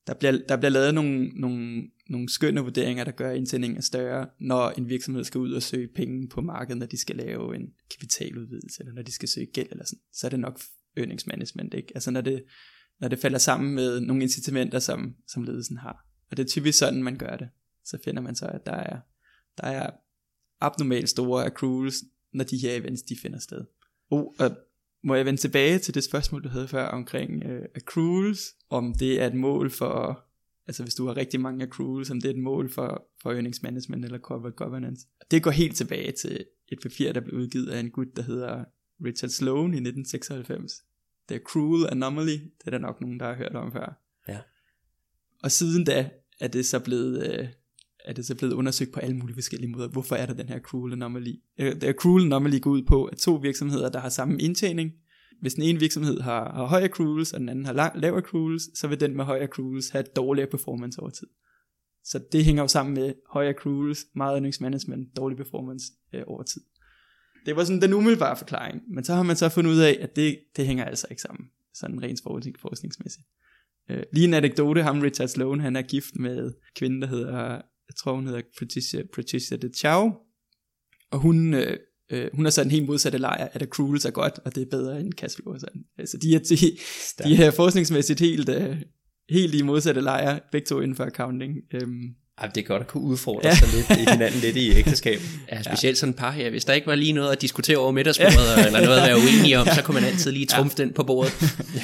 der bliver, der bliver lavet nogle, nogle, nogle skønne vurderinger, der gør indtjeningen større, når en virksomhed skal ud og søge penge på markedet, når de skal lave en kapitaludvidelse, eller når de skal søge gæld, eller sådan, så er det nok earningsmanagement, ikke? Altså når det, når det falder sammen med nogle incitamenter, som, som ledelsen har. Og det er typisk sådan, man gør det. Så finder man så, at der er, der er abnormalt store accruals, når de her events, de finder sted. Oh, og må jeg vende tilbage til det spørgsmål, du havde før omkring uh, accruals, om det er et mål for, altså hvis du har rigtig mange accruals, om det er et mål for, for earnings management eller corporate governance. Det går helt tilbage til et papir, der blev udgivet af en gut, der hedder Richard Sloan i 1996. The Accrual Anomaly, det er der nok nogen, der har hørt om før. Ja. Og siden da er det så blevet, uh, er det så blevet undersøgt på alle mulige forskellige måder. Hvorfor er der den her cruel anomaly? Uh, the cruel anomaly går ud på, at to virksomheder, der har samme indtjening, hvis den ene virksomhed har, har høj accruals, og den anden har lavere lav accruals, så vil den med høj accruals have dårligere performance over tid. Så det hænger jo sammen med høj accruals, meget earnings management, dårlig performance øh, over tid. Det var sådan den umiddelbare forklaring, men så har man så fundet ud af, at det, det hænger altså ikke sammen, sådan rent forskningsmæssigt. Øh, lige en anekdote, ham Richard Sloan, han er gift med kvinden, der hedder, jeg tror hun hedder Patricia, Patricia de Chow, og hun øh, Øh, hun har sat en helt modsatte lejr, at accruals er godt, og det er bedre end. Og sådan. Altså de er, de, de er forskningsmæssigt helt, uh, helt i modsatte lejre, begge to inden for accounting. Um, ej, det er godt at kunne udfordre ja. sig lidt i hinanden lidt i ægteskab. Ja, specielt sådan et par her. Hvis der ikke var lige noget at diskutere over middagsbordet, ja. eller noget at være uenige om, så kunne man altid lige trumfe ja. den på bordet.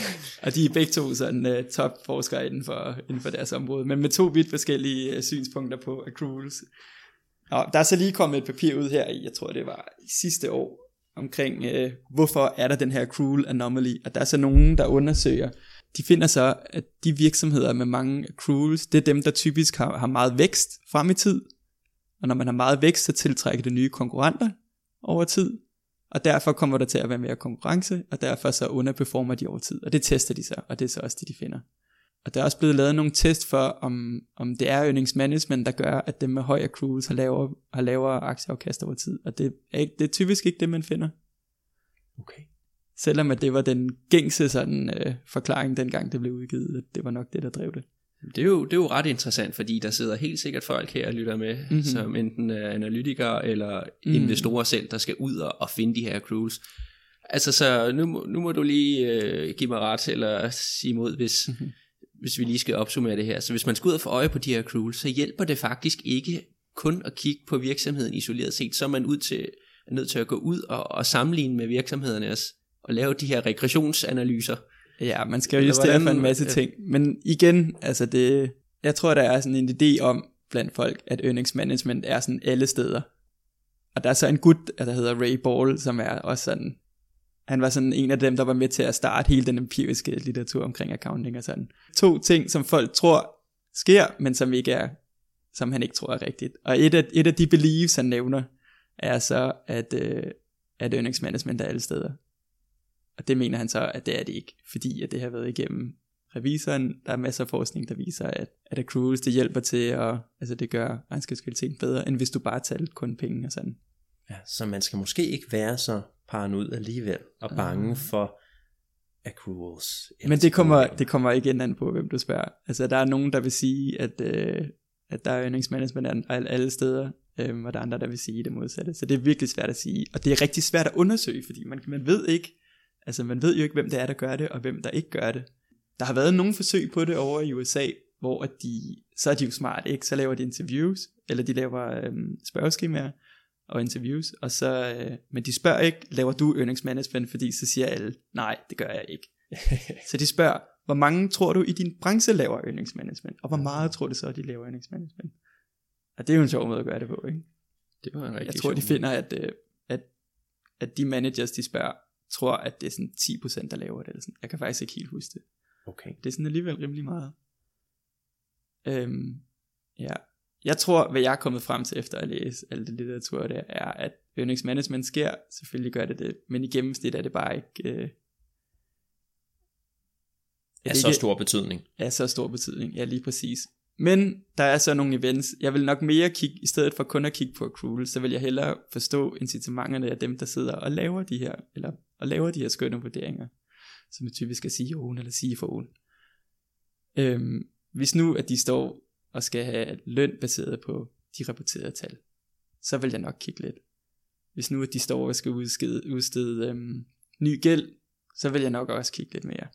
og de er begge to sådan uh, top forskere inden for, inden for deres område, men med to vidt forskellige uh, synspunkter på accruals. Og der er så lige kommet et papir ud her i, jeg tror det var sidste år, omkring øh, hvorfor er der den her cruel anomaly, og der er så nogen, der undersøger, de finder så, at de virksomheder med mange accruals, det er dem, der typisk har, har meget vækst frem i tid, og når man har meget vækst, så tiltrækker det nye konkurrenter over tid, og derfor kommer der til at være mere konkurrence, og derfor så underperformer de over tid, og det tester de så, og det er så også det, de finder. Og der er også blevet lavet nogle test for, om, om det er earningsmanagement, der gør, at dem med høj accruals har lavere, har lavere aktieafkast over tid. Og det er, ikke, det er typisk ikke det, man finder. Okay. Selvom at det var den gængse sådan, øh, forklaring, dengang det blev udgivet, at det var nok det, der drev det. Det er, jo, det er jo ret interessant, fordi der sidder helt sikkert folk her og lytter med, mm-hmm. som enten er analytikere eller mm. investorer selv, der skal ud og, og finde de her accruals. Altså så nu, nu må du lige øh, give mig ret eller sige imod, hvis, mm-hmm hvis vi lige skal opsummere det her. Så hvis man skal ud og få øje på de her accruals, så hjælper det faktisk ikke kun at kigge på virksomheden isoleret set, så er man ud til, er nødt til at gå ud og, og sammenligne med virksomhederne og lave de her regressionsanalyser. Ja, man skal jo justere for en masse ting. Men igen, altså det, jeg tror, der er sådan en idé om blandt folk, at earnings management er sådan alle steder. Og der er så en gut, der hedder Ray Ball, som er også sådan han var sådan en af dem, der var med til at starte hele den empiriske litteratur omkring accounting og sådan. To ting, som folk tror sker, men som ikke er, som han ikke tror er rigtigt. Og et af, et af de beliefs, han nævner, er så, at, øh, at earnings management er alle steder. Og det mener han så, at det er det ikke, fordi at det har været igennem revisoren. Der er masser af forskning, der viser, at, at accruals, det hjælper til at, altså det gør regnskabskvaliteten bedre, end hvis du bare tager kun penge og sådan. Ja, så man skal måske ikke være så paranoid alligevel, og bange uh. for accruals. Men det kommer, det kommer igen an på, hvem du spørger. Altså, der er nogen, der vil sige, at, øh, at der er earnings management alle steder, øh, og der er andre, der vil sige det modsatte. Så det er virkelig svært at sige, og det er rigtig svært at undersøge, fordi man, man ved ikke, altså man ved jo ikke, hvem det er, der gør det, og hvem der ikke gør det. Der har været nogle forsøg på det over i USA, hvor de, så er de jo smart, ikke? Så laver de interviews, eller de laver øh, spørgeskemaer, og interviews, og så, øh, men de spørger ikke, laver du earnings management, fordi så siger alle, nej, det gør jeg ikke. så de spørger, hvor mange tror du i din branche laver earnings management, og hvor meget tror du så, at de laver earnings management? Og det er jo en sjov måde at gøre det på, ikke? Det var en rigtig Jeg tror, de finder, at, øh, at, at de managers, de spørger, tror, at det er sådan 10%, der laver det. Eller sådan. Jeg kan faktisk ikke helt huske det. Okay. Det er sådan alligevel rimelig meget. Øhm, ja, jeg tror, hvad jeg er kommet frem til efter at læse alt det litteratur, det er, at earnings management sker. Selvfølgelig gør det det, men i gennemsnit er det bare ikke... Øh, Af så stor betydning. Af så stor betydning, ja lige præcis. Men der er så nogle events, jeg vil nok mere kigge, i stedet for kun at kigge på accrual, så vil jeg hellere forstå incitamenterne af dem, der sidder og laver de her, eller og laver de her skønne vurderinger, som er typisk er CEO'en eller CFO'en. Øhm, hvis nu, at de står og skal have løn baseret på de rapporterede tal, så vil jeg nok kigge lidt. Hvis nu, at de står og skal udstede, udstede øhm, ny gæld, så vil jeg nok også kigge lidt mere.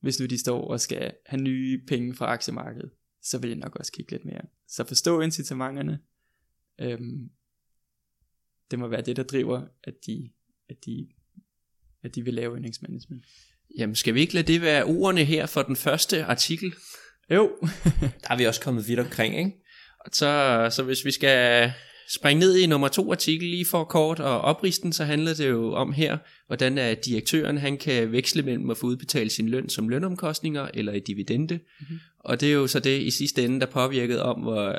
Hvis nu de står og skal have nye penge fra aktiemarkedet, så vil jeg nok også kigge lidt mere. Så forstå incitamenterne. Øhm, det må være det, der driver, at de, at de, at de vil lave earningsmanagement. Jamen, skal vi ikke lade det være ordene her for den første artikel? Jo. der er vi også kommet vidt omkring, ikke? Så, så hvis vi skal springe ned i nummer to artikel lige for kort og opristen, så handler det jo om her, hvordan er direktøren han kan veksle mellem at få udbetalt sin løn som lønomkostninger eller i dividende. Mm-hmm. Og det er jo så det i sidste ende, der påvirket om, hvor,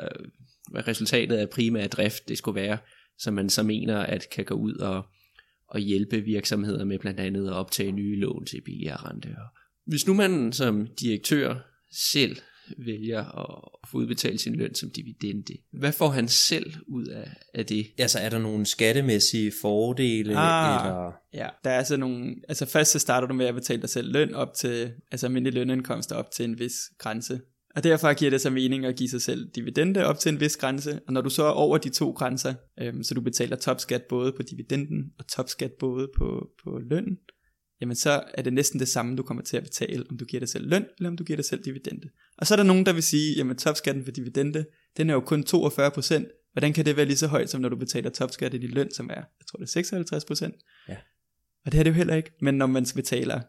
hvad resultatet af primær drift det skulle være, som man så mener, at kan gå ud og, og hjælpe virksomheder med blandt andet at optage nye lån til billigere rente. Hvis nu man som direktør selv vælger at få udbetalt sin løn som dividende. Hvad får han selv ud af, af det? Altså er der nogle skattemæssige fordele? Ah, eller? Ja, der er altså nogle, altså først så starter du med at betale dig selv løn op til, altså almindelig lønindkomster op til en vis grænse. Og derfor giver det så mening at give sig selv dividende op til en vis grænse, og når du så er over de to grænser, øhm, så du betaler topskat både på dividenden og topskat både på, på løn, jamen så er det næsten det samme, du kommer til at betale, om du giver dig selv løn, eller om du giver dig selv dividende. Og så er der nogen, der vil sige, jamen topskatten for dividende, den er jo kun 42%. Hvordan kan det være lige så højt, som når du betaler topskat i din løn, som er, jeg tror det er 56%? Ja. Og det er det jo heller ikke. Men når man betaler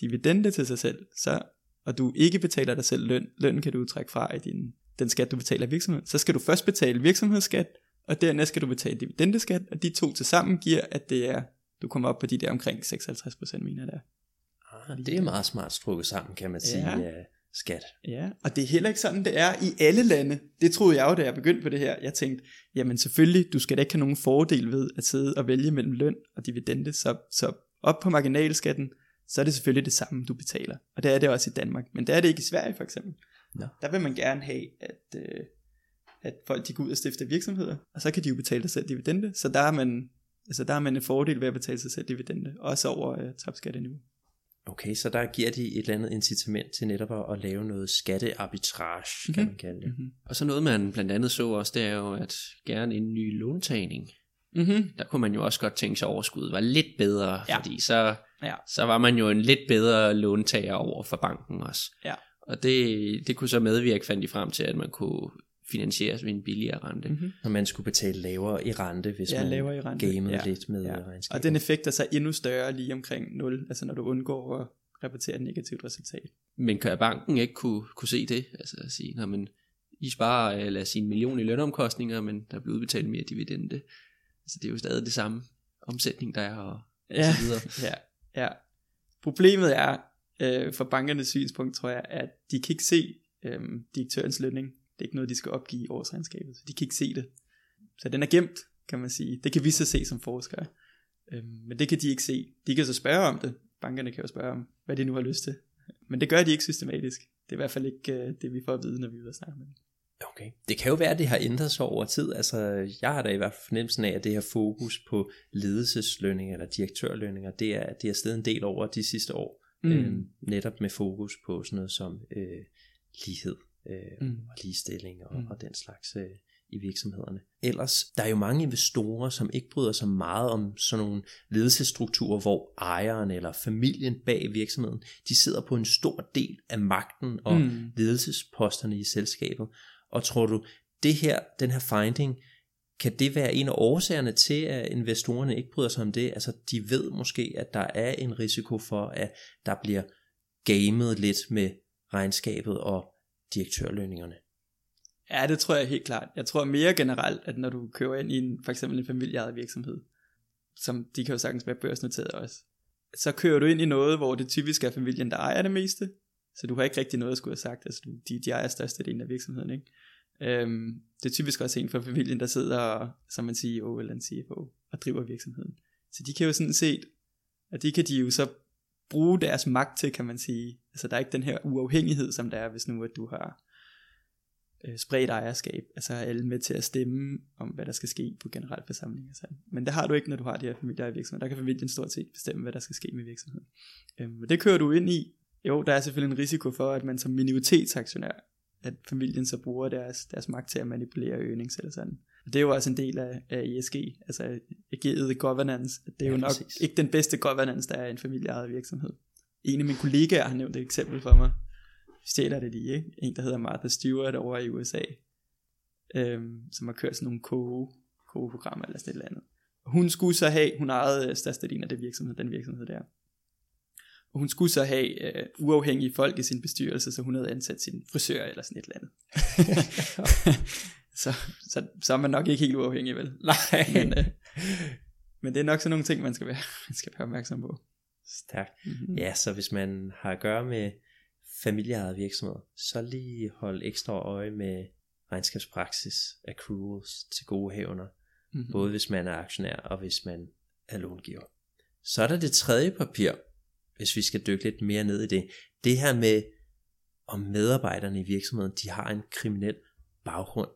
dividende til sig selv, så, og du ikke betaler dig selv løn, løn kan du trække fra i din, den skat, du betaler i virksomheden, så skal du først betale virksomhedsskat, og dernæst skal du betale dividendeskat, og de to til sammen giver, at det er du kommer op på de der omkring 56% mener der. Ah, det er meget smart strukket sammen, kan man sige, ja. skat. Ja, og det er heller ikke sådan, det er i alle lande. Det troede jeg jo, da jeg begyndte på det her. Jeg tænkte, jamen selvfølgelig, du skal da ikke have nogen fordel ved at sidde og vælge mellem løn og dividende. Så, så op på marginalskatten, så er det selvfølgelig det samme, du betaler. Og det er det også i Danmark. Men det er det ikke i Sverige for eksempel. No. Der vil man gerne have, at, øh, at folk de går ud og stifter virksomheder, og så kan de jo betale sig selv dividende. Så der er man Altså der har man en fordel ved at betale sig selv dividende, også over uh, topskatteniveau. Okay, så der giver de et eller andet incitament til netop at, at lave noget skattearbitrage, mm-hmm. kan man kalde det. Mm-hmm. Og så noget man blandt andet så også, det er jo at gerne en ny låntagning. Mm-hmm. Der kunne man jo også godt tænke sig, at overskuddet var lidt bedre, ja. fordi så, ja. så var man jo en lidt bedre låntager over for banken også. Ja. Og det, det kunne så medvirke, fandt de frem til, at man kunne finansieres ved en billigere rente. Mm-hmm. Og man skulle betale lavere i rente, hvis ja, man lavere i rente. gamede ja. lidt med ja. regnskaber. Og den effekt er så endnu større lige omkring 0, altså når du undgår at rapportere et negativt resultat. Men kan banken ikke kunne, kunne se det? Altså at sige, når man, I sparer, øh, lad os sige, en million i lønomkostninger, men der bliver udbetalt mere dividende. Altså det er jo stadig det samme omsætning, der er, og, ja. og så videre. ja, ja. Problemet er, øh, for bankernes synspunkt, tror jeg, at de kan ikke se øh, direktørens lønning det er ikke noget, de skal opgive i årsregnskabet, så de kan ikke se det. Så den er gemt, kan man sige. Det kan vi så se som forskere. Øhm, men det kan de ikke se. De kan så spørge om det. Bankerne kan jo spørge om, hvad de nu har lyst til. Men det gør de ikke systematisk. Det er i hvert fald ikke uh, det, vi får at vide, når vi er ude og snakke med dem. Okay. Det kan jo være, at det har ændret sig over tid. Altså, jeg har da i hvert fald fornemmelsen af, at det her fokus på ledelseslønninger eller direktørlønninger, det er, det er stedet en del over de sidste år. Mm. Øhm, netop med fokus på sådan noget som øh, lighed øh, mm. og ligestilling og, mm. og den slags øh, i virksomhederne. Ellers, der er jo mange investorer, som ikke bryder sig meget om sådan nogle ledelsesstrukturer, hvor ejeren eller familien bag virksomheden, de sidder på en stor del af magten og mm. ledelsesposterne i selskabet. Og tror du, det her, den her finding, kan det være en af årsagerne til, at investorerne ikke bryder sig om det? Altså, de ved måske, at der er en risiko for, at der bliver gamet lidt med regnskabet, og direktørlønningerne? Ja, det tror jeg helt klart. Jeg tror mere generelt, at når du kører ind i en, for eksempel en familieejet virksomhed, som de kan jo sagtens være børsnoteret også, så kører du ind i noget, hvor det typisk er familien, der ejer det meste, så du har ikke rigtig noget at skulle have sagt, altså de, de ejer størstedelen af virksomheden, ikke? Øhm, det er typisk også en fra familien, der sidder, som man siger, CEO eller en CFO, og driver virksomheden. Så de kan jo sådan set, og de kan de jo så bruge deres magt til, kan man sige. Altså der er ikke den her uafhængighed, som der er, hvis nu at du har øh, spredt ejerskab, altså er alle med til at stemme om, hvad der skal ske på generalforsamlinger. Sådan. Men det har du ikke, når du har de her familier i virksomheden. Der kan familien stort set bestemme, hvad der skal ske med virksomheden. Øhm, og det kører du ind i. Jo, der er selvfølgelig en risiko for, at man som minoritetsaktionær, at familien så bruger deres, deres magt til at manipulere earnings eller sådan. Og det er jo også en del af, af ESG, altså Agility Governance. Det er ja, jo nok præcis. ikke den bedste governance, der er i en familieejet virksomhed. En af mine kollegaer har nævnt et eksempel for mig, stjæler det lige, ikke? En, der hedder Martha Stewart over i USA, øhm, som har kørt sådan nogle kogeprogrammer eller sådan et eller andet. Hun skulle så have, hun ejede størstedelen af det virksomhed, den virksomhed der. Og hun skulle så have øh, uafhængige folk i sin bestyrelse, så hun havde ansat sin frisør eller sådan et eller andet. så, så, så er man nok ikke helt uafhængig, vel? Nej. Men, øh, men det er nok sådan nogle ting, man skal være, man skal være opmærksom på. Stærkt. Mm-hmm. Ja, så hvis man har at gøre med familieejede virksomheder, så lige hold ekstra øje med regnskabspraksis, accruals til gode hævner, mm-hmm. både hvis man er aktionær og hvis man er långiver. Så er der det tredje papir, hvis vi skal dykke lidt mere ned i det. Det her med, om medarbejderne i virksomheden, de har en kriminel baggrund.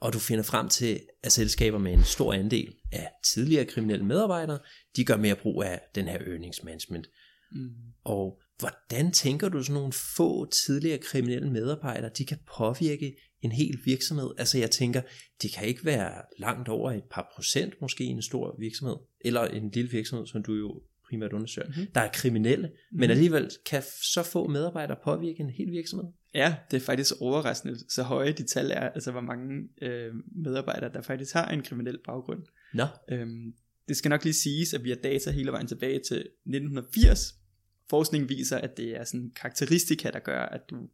Og du finder frem til, at selskaber med en stor andel af tidligere kriminelle medarbejdere, de gør mere brug af den her earnings management. Mm. Og hvordan tænker du sådan nogle få tidligere kriminelle medarbejdere, de kan påvirke en hel virksomhed? Altså jeg tænker, det kan ikke være langt over et par procent måske i en stor virksomhed, eller en lille virksomhed, som du jo primært undersøger, mm-hmm. der er kriminelle, mm-hmm. men alligevel kan så få medarbejdere påvirke en hel virksomhed? Ja, det er faktisk overraskende, så høje de tal er, altså hvor mange øh, medarbejdere, der faktisk har en kriminel baggrund. Nå. Øhm, det skal nok lige siges, at vi har data hele vejen tilbage til 1980. Forskning viser, at det er sådan karakteristika, der gør, at du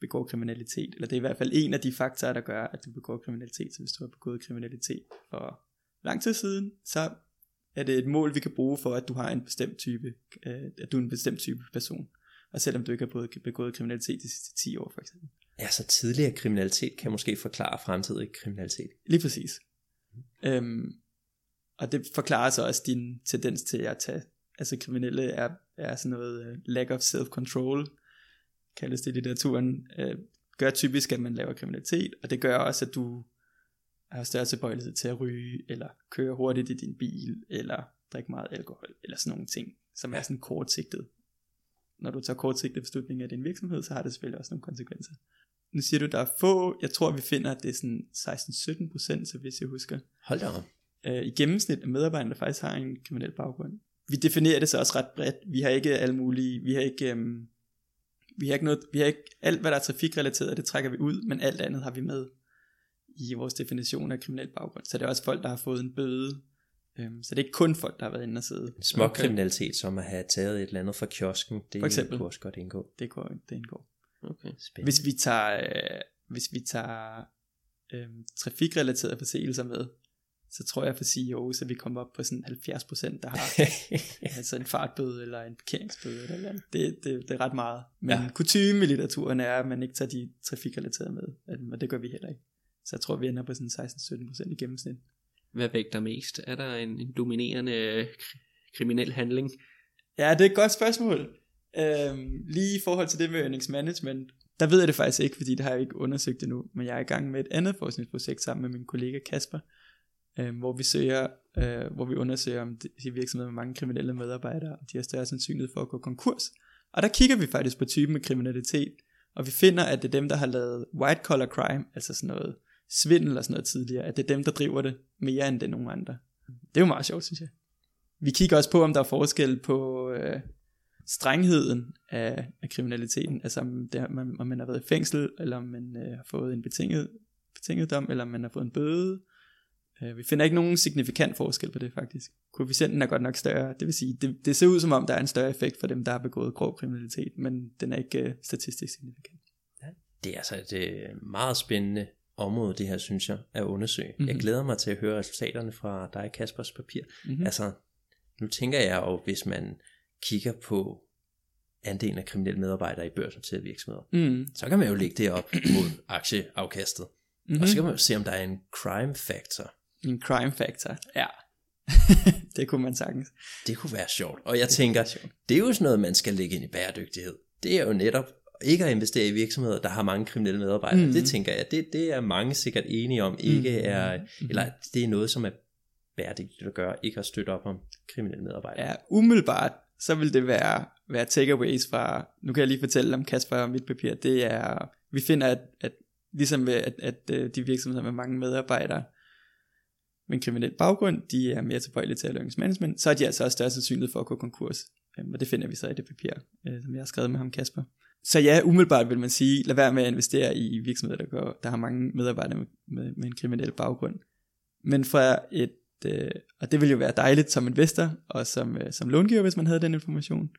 begår kriminalitet, eller det er i hvert fald en af de faktorer, der gør, at du begår kriminalitet. Så hvis du har begået kriminalitet for lang tid siden, så er det et mål, vi kan bruge for, at du har en bestemt type, øh, at du er en bestemt type person. Og selvom du ikke har begået, begået kriminalitet de sidste 10 år, for eksempel. Ja, så tidligere kriminalitet kan måske forklare fremtidig kriminalitet. Lige præcis. Mm. Øhm, og det forklarer så også din tendens til at tage, altså kriminelle er, er sådan noget uh, lack of self-control, kaldes det i litteraturen, uh, gør typisk, at man laver kriminalitet, og det gør også, at du har større tilbøjelighed til at ryge, eller køre hurtigt i din bil, eller drikke meget alkohol, eller sådan nogle ting, som er sådan kortsigtet. Når du tager kortsigtede beslutninger i din virksomhed, så har det selvfølgelig også nogle konsekvenser. Nu siger du, der er få, jeg tror vi finder, at det er sådan 16-17 procent, så hvis jeg husker. Hold da op. Øh, I gennemsnit af medarbejderne, der faktisk har en kriminel baggrund. Vi definerer det så også ret bredt. Vi har ikke alle mulige, vi har ikke, øhm, vi har ikke noget, vi har ikke, alt hvad der er trafikrelateret, det trækker vi ud, men alt andet har vi med i vores definition af kriminel baggrund. Så det er også folk, der har fået en bøde. Øhm, så det er ikke kun folk, der har været inde og sidde. Små okay. kriminalitet, som at have taget et eller andet fra kiosken, det For eksempel. kunne også godt indgå. Det, går, det indgår. Okay, spændende. Hvis vi tager, øh, hvis vi tager øh, trafikrelaterede forseelser med, så tror jeg for CEOs, at vi kommer op på sådan 70%, der har altså en fartbøde eller en parkeringsbøde eller eller andet. Det, det, det er ret meget. Men ja. kutume i litteraturen er, at man ikke tager de trafikrelaterede med, og det gør vi heller ikke. Så jeg tror, vi ender på sådan 16-17% i gennemsnit. Hvad vægter mest? Er der en, en dominerende kriminel handling? Ja, det er et godt spørgsmål. Øhm, lige i forhold til det med earnings management, der ved jeg det faktisk ikke, fordi det har jeg ikke undersøgt endnu, men jeg er i gang med et andet forskningsprojekt sammen med min kollega Kasper, øhm, hvor vi søger, øh, hvor vi undersøger om de virksomheder med mange kriminelle medarbejdere, de har større sandsynlighed for at gå konkurs. Og der kigger vi faktisk på typen af kriminalitet, og vi finder, at det er dem, der har lavet white collar crime, altså sådan noget svindel og sådan noget tidligere, at det er dem, der driver det mere end det er nogen andre. Det er jo meget sjovt, synes jeg. Vi kigger også på, om der er forskel på øh, strengheden af, af kriminaliteten, altså om, det, man, om man har været i fængsel, eller om man øh, har fået en betinget, betinget dom, eller om man har fået en bøde. Øh, vi finder ikke nogen signifikant forskel på det faktisk. Koefficienten er godt nok større, det vil sige, det, det ser ud som om, der er en større effekt for dem, der har begået grov kriminalitet, men den er ikke øh, statistisk signifikant. Det er altså et øh, meget spændende område, det her, synes jeg, at undersøge. Mm-hmm. Jeg mhm. glæder mig til at høre resultaterne fra dig, Kaspers papir. Mm-hmm. Altså, nu tænker jeg jo, hvis man kigger på andelen af kriminelle medarbejdere i børsnoterede virksomheder, mm. så kan man jo lægge det op mod aktieafkastet. Mm-hmm. Og så kan man jo se, om der er en crime factor. En crime factor, ja. det kunne man sagtens. Det kunne være sjovt. Og jeg tænker, det er jo sådan noget, man skal lægge ind i bæredygtighed. Det er jo netop ikke at investere i virksomheder, der har mange kriminelle medarbejdere. Mm. Det tænker jeg, det, det er mange sikkert enige om, ikke mm. er, eller det er noget, som er bæredygtigt at gøre, ikke at støtte op om kriminelle medarbejdere. Ja, umiddelbart, så vil det være, være takeaways fra, nu kan jeg lige fortælle om Kasper og mit papir, det er, vi finder, at, at ligesom at, at, at de virksomheder med mange medarbejdere, med en kriminel baggrund, de er mere tilbøjelige til at management, så er de altså også større sandsynlighed for at gå konkurs. Øhm, og det finder vi så i det papir, øh, som jeg har skrevet med ham, Kasper. Så ja, umiddelbart vil man sige, lad være med at investere i virksomheder, der, går, der har mange medarbejdere med, med, med en kriminel baggrund. Men fra et, øh, og det vil jo være dejligt som investor og som, øh, som långiver, hvis man havde den information.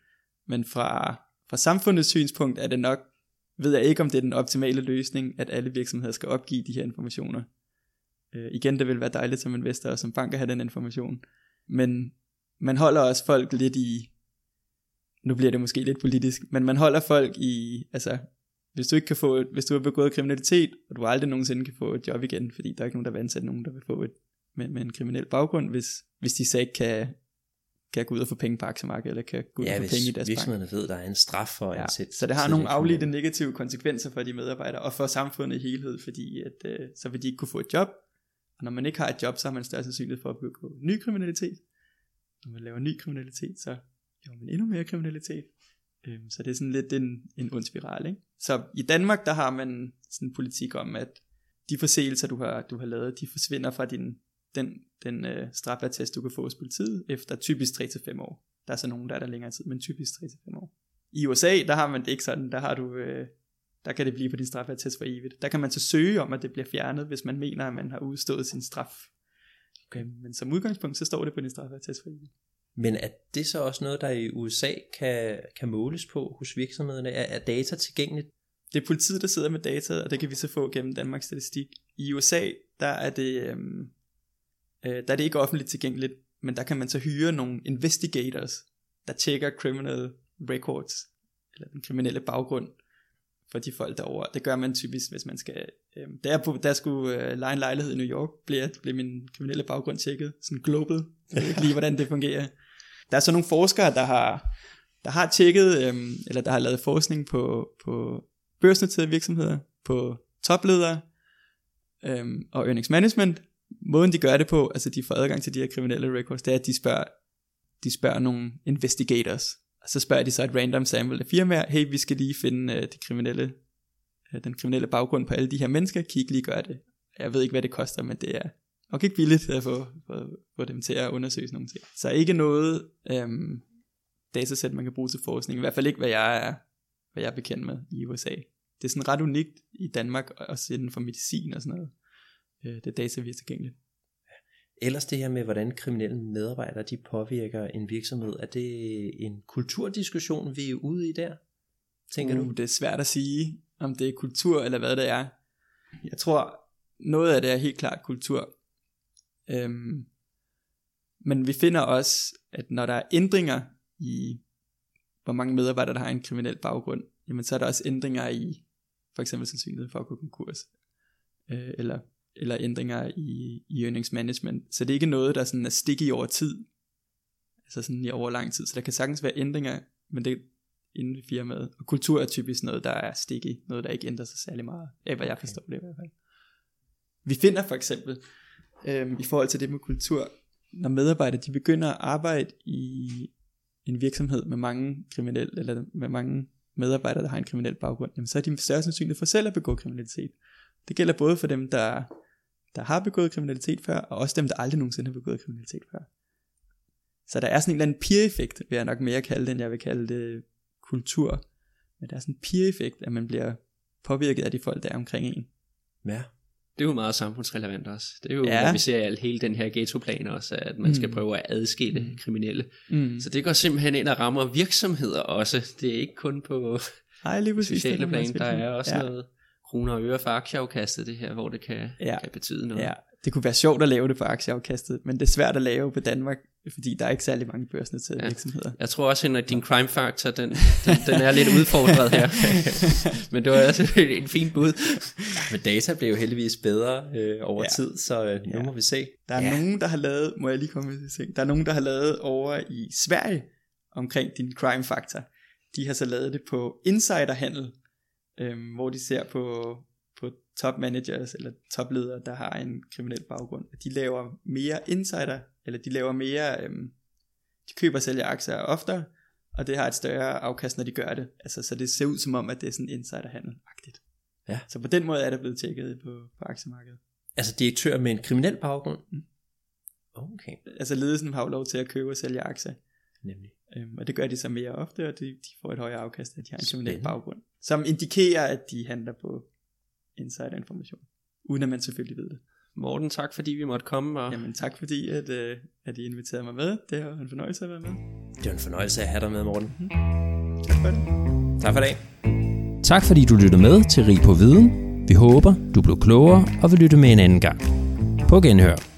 Men fra, fra samfundets synspunkt er det nok, ved jeg ikke, om det er den optimale løsning, at alle virksomheder skal opgive de her informationer. Øh, igen, det vil være dejligt som investor og som bank at have den information. Men man holder også folk lidt i, nu bliver det måske lidt politisk, men man holder folk i, altså, hvis du ikke kan få, hvis du har begået kriminalitet, og du aldrig nogensinde kan få et job igen, fordi der er ikke nogen, der vil ansætte nogen, der vil få et, med, med en kriminel baggrund, hvis, hvis de så ikke kan, kan gå ud og få penge på aktiemarkedet, eller kan gå ud ja, og få penge i deres virksomhederne ved, der er en straf for at ja, ansætte. Så det har nogle afledte negative konsekvenser for de medarbejdere, og for samfundet i helhed, fordi at, øh, så vil de ikke kunne få et job, og når man ikke har et job, så har man større sandsynlighed for at begå ny kriminalitet. Når man laver ny kriminalitet, så jo, men endnu mere kriminalitet. Øhm, så det er sådan lidt en, en ond spiral. Ikke? Så i Danmark, der har man sådan en politik om, at de forseelser, du har, du har lavet, de forsvinder fra din, den, den øh, strafattest, du kan få hos politiet, efter typisk 3-5 år. Der er så nogen, der er der længere tid, men typisk 3-5 år. I USA, der har man det ikke sådan, der har du, øh, der kan det blive på din straffertest for evigt. Der kan man så søge om, at det bliver fjernet, hvis man mener, at man har udstået sin straf. Okay, men som udgangspunkt, så står det på din straffertest for evigt. Men er det så også noget, der i USA kan, kan måles på hos virksomhederne? Er, er data tilgængeligt? Det er politiet, der sidder med data, og det kan vi så få gennem Danmarks Statistik. I USA, der er det, øhm, øh, der er det ikke offentligt tilgængeligt, men der kan man så hyre nogle investigators, der tjekker criminal records, eller den kriminelle baggrund, for de folk derovre. Det gør man typisk, hvis man skal... Øh, da jeg, på, da jeg skulle øh, lege en lejlighed i New York, blev, blev min kriminelle baggrund tjekket. Sådan global. Jeg ved ikke lige, hvordan det fungerer. Der er så nogle forskere, der har, der har tjekket, øhm, eller der har lavet forskning på, på børsnoterede virksomheder, på topledere øhm, og earnings management. Måden de gør det på, altså de får adgang til de her kriminelle records, det er, at de spørger, de spørger nogle investigators, og så spørger de så et random sample af firmaer, hey, vi skal lige finde øh, det kriminelle, øh, den kriminelle baggrund på alle de her mennesker, kan I ikke lige gøre det? Jeg ved ikke, hvad det koster, men det er nok ikke billigt at få, få, få dem til at undersøge sådan nogle ting. Så ikke noget um, datasæt, man kan bruge til forskning, i hvert fald ikke, hvad jeg er, hvad jeg er bekendt med i USA. Det er sådan ret unikt i Danmark, også inden for medicin og sådan noget. Uh, det data, vi er tilgængeligt. Ellers det her med, hvordan kriminelle medarbejdere de påvirker en virksomhed, er det en kulturdiskussion, vi er ude i der? Tænker uh, du? Det er svært at sige, om det er kultur eller hvad det er. Jeg tror, noget af det er helt klart kultur. Øhm, men vi finder også, at når der er ændringer i, hvor mange medarbejdere, der har en kriminel baggrund, jamen så er der også ændringer i, for eksempel sandsynlighed for at gå konkurs. Øh, eller eller ændringer i, i earnings management. Så det er ikke noget, der sådan er stik i over tid. Altså sådan i over lang tid. Så der kan sagtens være ændringer, men det inden i firmaet. Og kultur er typisk noget, der er stik i. Noget, der ikke ændrer sig særlig meget. Af hvad jeg forstår det i hvert fald. Vi finder for eksempel, øhm, i forhold til det med kultur, når medarbejdere de begynder at arbejde i en virksomhed med mange kriminelle, eller med mange medarbejdere, der har en kriminel baggrund, jamen så er de større sandsynlighed for selv at begå kriminalitet. Det gælder både for dem, der der har begået kriminalitet før, og også dem, der aldrig nogensinde har begået kriminalitet før. Så der er sådan en eller anden peer-effekt, vil jeg nok mere kalde det, end jeg vil kalde det kultur. Men der er sådan en peer-effekt, at man bliver påvirket af de folk, der er omkring en. Ja. Det er jo meget samfundsrelevant også. Det er jo, ja. vi ser al hele den her ghetto-plan også, at man mm. skal prøve at adskille mm. kriminelle. Mm. Så det går simpelthen ind og rammer virksomheder også. Det er ikke kun på Nej, lige præcis, sociale plan, der er også ja. noget kroner og øre for aktieafkastet, det her, hvor det kan, Ja. kan betyde noget. Ja, det kunne være sjovt at lave det på aktieafkastet, men det er svært at lave på Danmark, fordi der er ikke særlig mange børsnoterede Ja. virksomheder. Jeg tror også, at din crime factor, den, den, den er lidt udfordret her. Men det var også en fin bud. Men data blev jo heldigvis bedre øh, over Ja. tid, så øh, nu Ja. må vi se. Der er ja. nogen, der har lavet, må jeg lige komme med til ting, der er nogen, der har lavet over i Sverige omkring din crime factor. De har så lavet det på insiderhandel, øhm, hvor de ser på, på top managers eller topledere, der har en kriminel baggrund. De laver mere insider, eller de laver mere, øhm, de køber og sælger aktier oftere, og det har et større afkast, når de gør det. Altså, så det ser ud som om, at det er sådan insiderhandel-agtigt. Ja. Så på den måde er det blevet tjekket på, på aktiemarkedet. Altså direktør med en kriminel baggrund? Mm. Okay, Altså ledelsen har jo lov til at købe og sælge aktier. nemlig. Øhm, og det gør de så mere ofte, og de, de får et højere afkast, at de har en kriminel baggrund. Som indikerer, at de handler på insider-information. Uden at man selvfølgelig ved det. Morten, tak fordi vi måtte komme. Og Jamen tak fordi, at, øh, at I inviterede mig med. Det været en fornøjelse at være med. Det var en fornøjelse at have dig med, Morten. Tak for det. Tak for dag. Tak fordi du lyttede med til Rig på Viden. Vi håber, du blev klogere og vil lytte med en anden gang. På genhør.